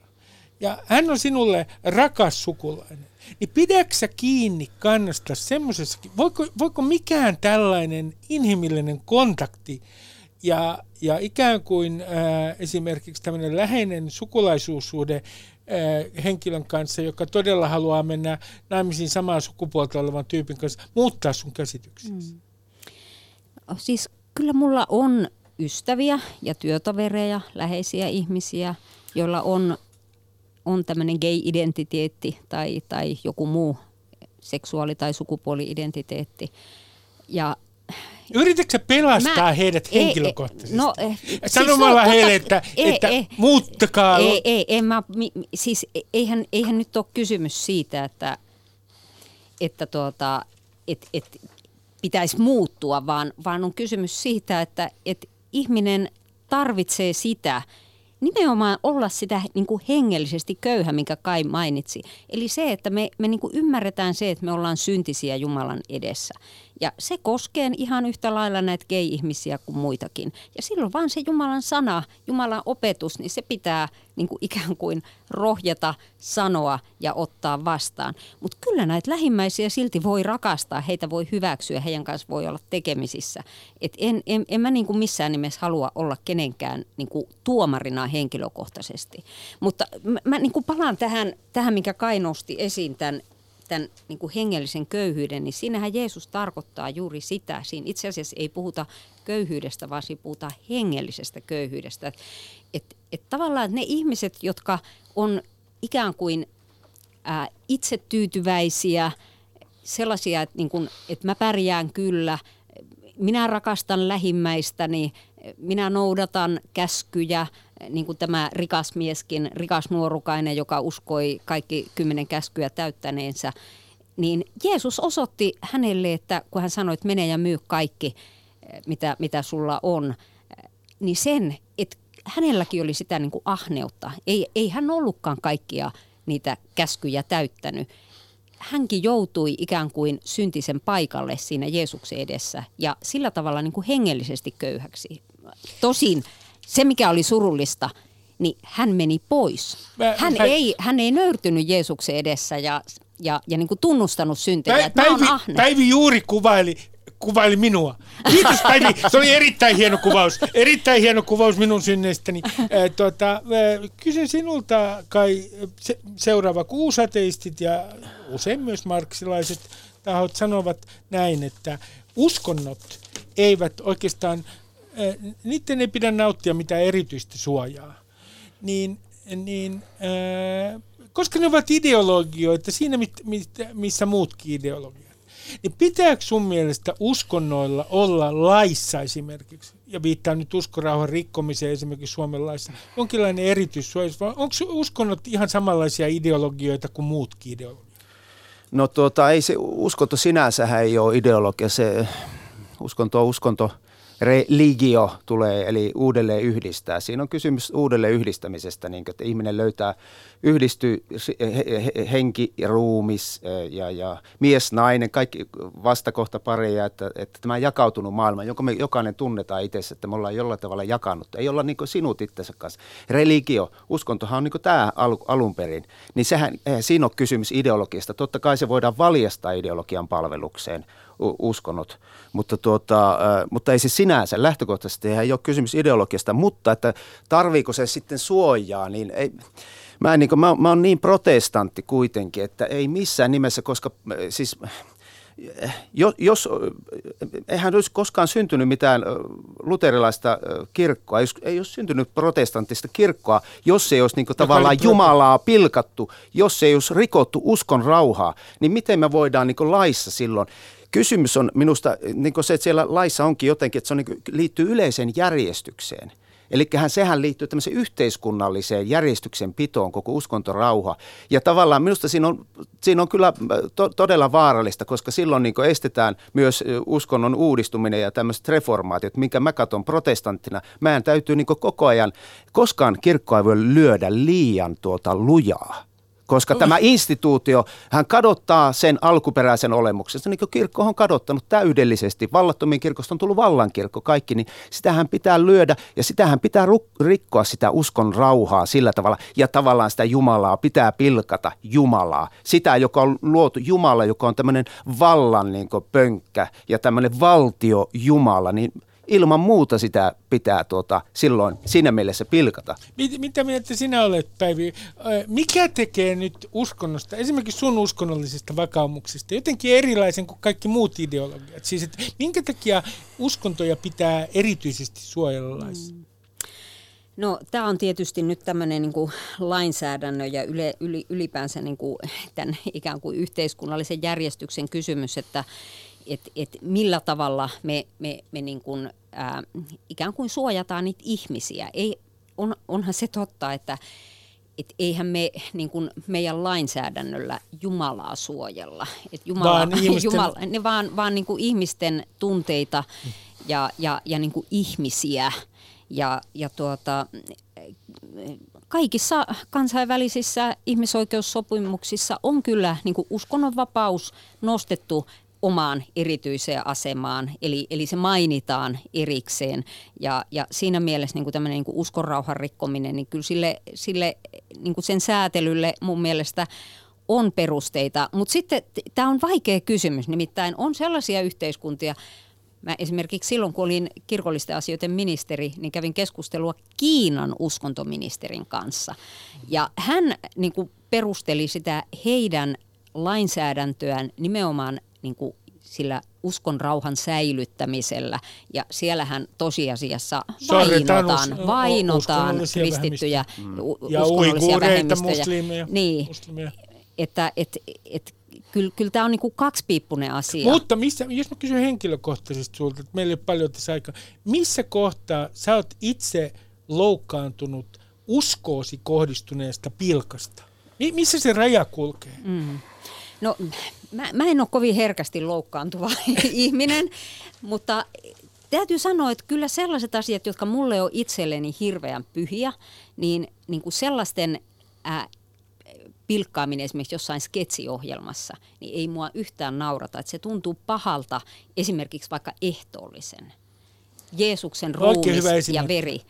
Ja hän on sinulle rakas sukulainen. Niin pidäksä kiinni kannasta semmoisessa, voiko, voiko mikään tällainen inhimillinen kontakti ja, ja ikään kuin äh, esimerkiksi tämmöinen läheinen sukulaisuussuhde äh, henkilön kanssa, joka todella haluaa mennä naimisiin samaa sukupuolta olevan tyypin kanssa, muuttaa sun käsityksesi? Mm. Siis kyllä mulla on ystäviä ja työtovereja, läheisiä ihmisiä, joilla on, on tämmöinen gay-identiteetti tai, tai joku muu seksuaali- tai sukupuoli-identiteetti. Ja Yritätkö pelastaa mä, heidät ei, henkilökohtaisesti? No, eh, Sanomalla siis heille, että, ei, että ei, muuttakaa. Ei, ei, ei mä, siis eihän, eihän nyt ole kysymys siitä, että, että tuota, et, et pitäisi muuttua, vaan, vaan on kysymys siitä, että et ihminen tarvitsee sitä, nimenomaan olla sitä niin kuin hengellisesti köyhä, minkä Kai mainitsi. Eli se, että me, me niin kuin ymmärretään se, että me ollaan syntisiä Jumalan edessä. Ja se koskee ihan yhtä lailla näitä gay-ihmisiä kuin muitakin. Ja silloin vaan se Jumalan sana, Jumalan opetus, niin se pitää niin kuin ikään kuin rohjeta sanoa ja ottaa vastaan. Mutta kyllä näitä lähimmäisiä silti voi rakastaa, heitä voi hyväksyä, heidän kanssa voi olla tekemisissä. Et en, en, en mä niin kuin missään nimessä halua olla kenenkään niin kuin tuomarina henkilökohtaisesti. Mutta mä, mä niin kuin palaan tähän, tähän, minkä Kai nosti esiin tämän tämän niin kuin hengellisen köyhyyden, niin siinähän Jeesus tarkoittaa juuri sitä. Siinä itse asiassa ei puhuta köyhyydestä, vaan siinä puhutaan hengellisestä köyhyydestä. Että et, et tavallaan ne ihmiset, jotka on ikään kuin ää, itse tyytyväisiä, sellaisia, että, niin kuin, että mä pärjään kyllä, minä rakastan lähimmäistäni, minä noudatan käskyjä, niin kuin tämä rikas mieskin, rikas nuorukainen, joka uskoi kaikki kymmenen käskyä täyttäneensä, niin Jeesus osoitti hänelle, että kun hän sanoi, että mene ja myy kaikki, mitä, mitä sulla on, niin sen, että hänelläkin oli sitä niin kuin ahneutta. Ei, ei hän ollutkaan kaikkia niitä käskyjä täyttänyt. Hänkin joutui ikään kuin syntisen paikalle siinä Jeesuksen edessä ja sillä tavalla niin kuin hengellisesti köyhäksi. Tosin se, mikä oli surullista, niin hän meni pois. Mä, hän, mä, ei, hän ei nöyrtynyt Jeesuksen edessä ja, ja, ja niin kuin tunnustanut syntejä. Pä, Päivi, Päivi juuri kuvaili, kuvaili minua. Kiitos Päivi, se oli erittäin hieno kuvaus. Erittäin hieno kuvaus minun synneistäni. Äh, tuota, kysyn sinulta kai se, seuraava, kuusateistit ja usein myös marksilaiset tahot sanovat näin, että uskonnot eivät oikeastaan niiden ei pidä nauttia mitään erityistä suojaa. Niin, niin äh, koska ne ovat ideologioita siinä, missä muutkin ideologiat. Niin pitääkö sun mielestä uskonnoilla olla laissa esimerkiksi, ja viittaa nyt uskorauhan rikkomiseen esimerkiksi Suomen laissa, jonkinlainen erityissuojelus, vai onko uskonnot ihan samanlaisia ideologioita kuin muutkin ideologiat? No tuota, ei se uskonto sinänsä ei ole ideologia, se uskonto on uskonto – religio tulee, eli uudelleen yhdistää. Siinä on kysymys uudelleen yhdistämisestä, niin että ihminen löytää, yhdistyy henki ruumis ja, ja mies, nainen, kaikki vastakohta pareja, että, että tämä jakautunut maailma, jonka me jokainen tunnetaan itse, että me ollaan jollain tavalla jakanut. Ei olla niin sinut itsensä kanssa. Religio, uskontohan on niin tämä al, alun perin. Niin sehän, siinä on kysymys ideologiasta. Totta kai se voidaan valjastaa ideologian palvelukseen uskonnot. Mutta, tuota, mutta ei se sinänsä. Lähtökohtaisesti ei ole kysymys ideologiasta, mutta että tarviiko se sitten suojaa, niin ei, mä, niin kuin, mä, mä oon niin protestantti kuitenkin, että ei missään nimessä, koska siis jos, eihän olisi koskaan syntynyt mitään luterilaista kirkkoa, ei, ei olisi syntynyt protestanttista kirkkoa, jos ei olisi niin kuin, tavallaan Jumalaa pilkattu, jos ei olisi rikottu uskon rauhaa, niin miten me voidaan niin kuin, laissa silloin kysymys on minusta niin se, että siellä laissa onkin jotenkin, että se on, niin liittyy yleiseen järjestykseen. Eli sehän liittyy tämmöiseen yhteiskunnalliseen järjestyksen pitoon, koko uskontorauha. Ja tavallaan minusta siinä on, siinä on kyllä to, todella vaarallista, koska silloin niin estetään myös uskonnon uudistuminen ja tämmöiset reformaatiot, minkä mä katson protestanttina. Meidän täytyy niin koko ajan, koskaan kirkkoa ei voi lyödä liian tuota lujaa koska tämä instituutio, hän kadottaa sen alkuperäisen olemuksen. Niin kuin kirkko on kadottanut täydellisesti. Vallattomien kirkosta on tullut vallankirkko kaikki, niin sitähän pitää lyödä ja sitähän pitää rikkoa sitä uskon rauhaa sillä tavalla. Ja tavallaan sitä Jumalaa pitää pilkata Jumalaa. Sitä, joka on luotu Jumala, joka on tämmöinen vallan niin pönkkä ja tämmöinen valtio Jumala, niin – ilman muuta sitä pitää tuota, silloin siinä mielessä pilkata. Mit, mitä mieltä sinä olet, Päivi? Mikä tekee nyt uskonnosta, esimerkiksi sun uskonnollisista vakaumuksista, jotenkin erilaisen kuin kaikki muut ideologiat? Siis, että minkä takia uskontoja pitää erityisesti suojella laissa? Mm. No tämä on tietysti nyt tämmöinen niin kuin lainsäädännön ja yle, yli, ylipäänsä niin kuin tämän ikään kuin yhteiskunnallisen järjestyksen kysymys, että että et millä tavalla me, me, me niin kuin, ää, ikään kuin suojataan niitä ihmisiä. Ei, on, onhan se totta, että et eihän me niin kuin meidän lainsäädännöllä Jumalaa suojella. Et Jumala, vaan ihmisten... Jumala, ne vaan, vaan niin kuin ihmisten tunteita ja, ja, ja niin kuin ihmisiä. Ja, ja tuota, kaikissa kansainvälisissä ihmisoikeussopimuksissa on kyllä niin kuin uskonnonvapaus nostettu omaan erityiseen asemaan, eli, eli se mainitaan erikseen. Ja, ja siinä mielessä niin kuin tämmöinen niin kuin uskonrauhan rikkominen, niin kyllä sille, sille niin sen säätelylle mun mielestä on perusteita. Mutta sitten tämä on vaikea kysymys, nimittäin on sellaisia yhteiskuntia, Mä esimerkiksi silloin, kun olin kirkollisten asioiden ministeri, niin kävin keskustelua Kiinan uskontoministerin kanssa. Ja hän niin kuin perusteli sitä heidän lainsäädäntöään nimenomaan niin kuin sillä uskon rauhan säilyttämisellä. Ja siellähän tosiasiassa vainotaan, vainotaan kristittyjä mm. ja uskonnollisia vähemmistöjä. Muslimeja, niin, muslimeja. Että et, et, kyllä, kyllä tämä on niin kuin kaksipiippunen asia. Mutta missä, jos mä kysyn henkilökohtaisesti sulta, että meillä ei ole paljon tässä aikaa, missä kohtaa sä oot itse loukkaantunut uskoosi kohdistuneesta pilkasta? missä se raja kulkee? Mm. No mä, mä en ole kovin herkästi loukkaantuva ihminen, mutta täytyy sanoa, että kyllä sellaiset asiat, jotka mulle on itselleni hirveän pyhiä, niin, niin kuin sellaisten ää, pilkkaaminen esimerkiksi jossain sketsiohjelmassa, niin ei mua yhtään naurata. Että se tuntuu pahalta esimerkiksi vaikka ehtoollisen. Jeesuksen ruumis ja veri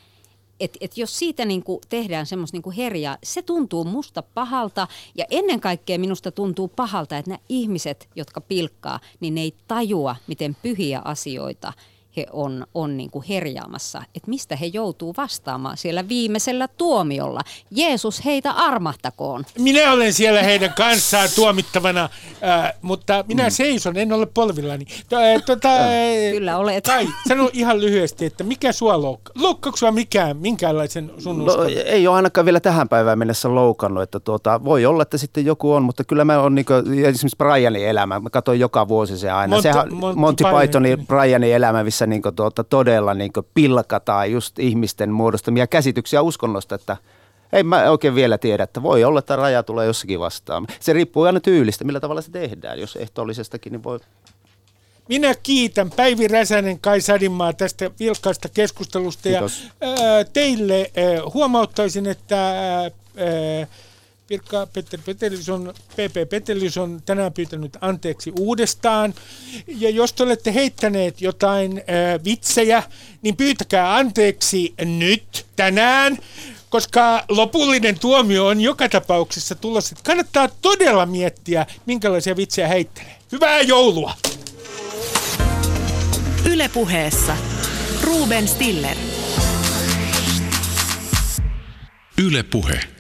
että et jos siitä niinku tehdään semmoista niinku herjaa, se tuntuu musta pahalta. Ja ennen kaikkea minusta tuntuu pahalta, että nämä ihmiset, jotka pilkkaa, niin ne ei tajua, miten pyhiä asioita he on, on niin kuin herjaamassa, että mistä he joutuu vastaamaan siellä viimeisellä tuomiolla. Jeesus heitä armahtakoon. Minä olen siellä heidän kanssaan tuomittavana, äh, mutta minä mm. seison, en ole polvillani. Tota, Kyllä olet. Tai sano ihan lyhyesti, että mikä sua loukkaa? Loukkaako sua mikään, minkäänlaisen sun no, Ei ole ainakaan vielä tähän päivään mennessä loukannut. Että tuota, voi olla, että sitten joku on, mutta kyllä mä on niin kuin, esimerkiksi Brianin elämä. Mä katsoin joka vuosi se aina. Monty, Sehän, Monty, Monty Pythonin Brianin elämä, missä niin kuin, tuota, todella niin kuin pilkataan just ihmisten muodostamia käsityksiä uskonnosta, että ei mä oikein vielä tiedä, että voi olla, että raja tulee jossakin vastaan. Se riippuu aina tyylistä, millä tavalla se tehdään. Jos ehtoollisestakin, niin voi Minä kiitän Päivi Räsänen, Kai Sadinmaa tästä vilkkaasta keskustelusta. Kiitos. Ja, ää, teille ää, huomauttaisin, että ää, Pirkka Petter Petelius on, PP Petelius on tänään pyytänyt anteeksi uudestaan. Ja jos te olette heittäneet jotain ää, vitsejä, niin pyytäkää anteeksi nyt, tänään, koska lopullinen tuomio on joka tapauksessa tulossa. Kannattaa todella miettiä, minkälaisia vitsejä heittelee. Hyvää joulua! Ylepuheessa Ruben Stiller. Yle Puhe.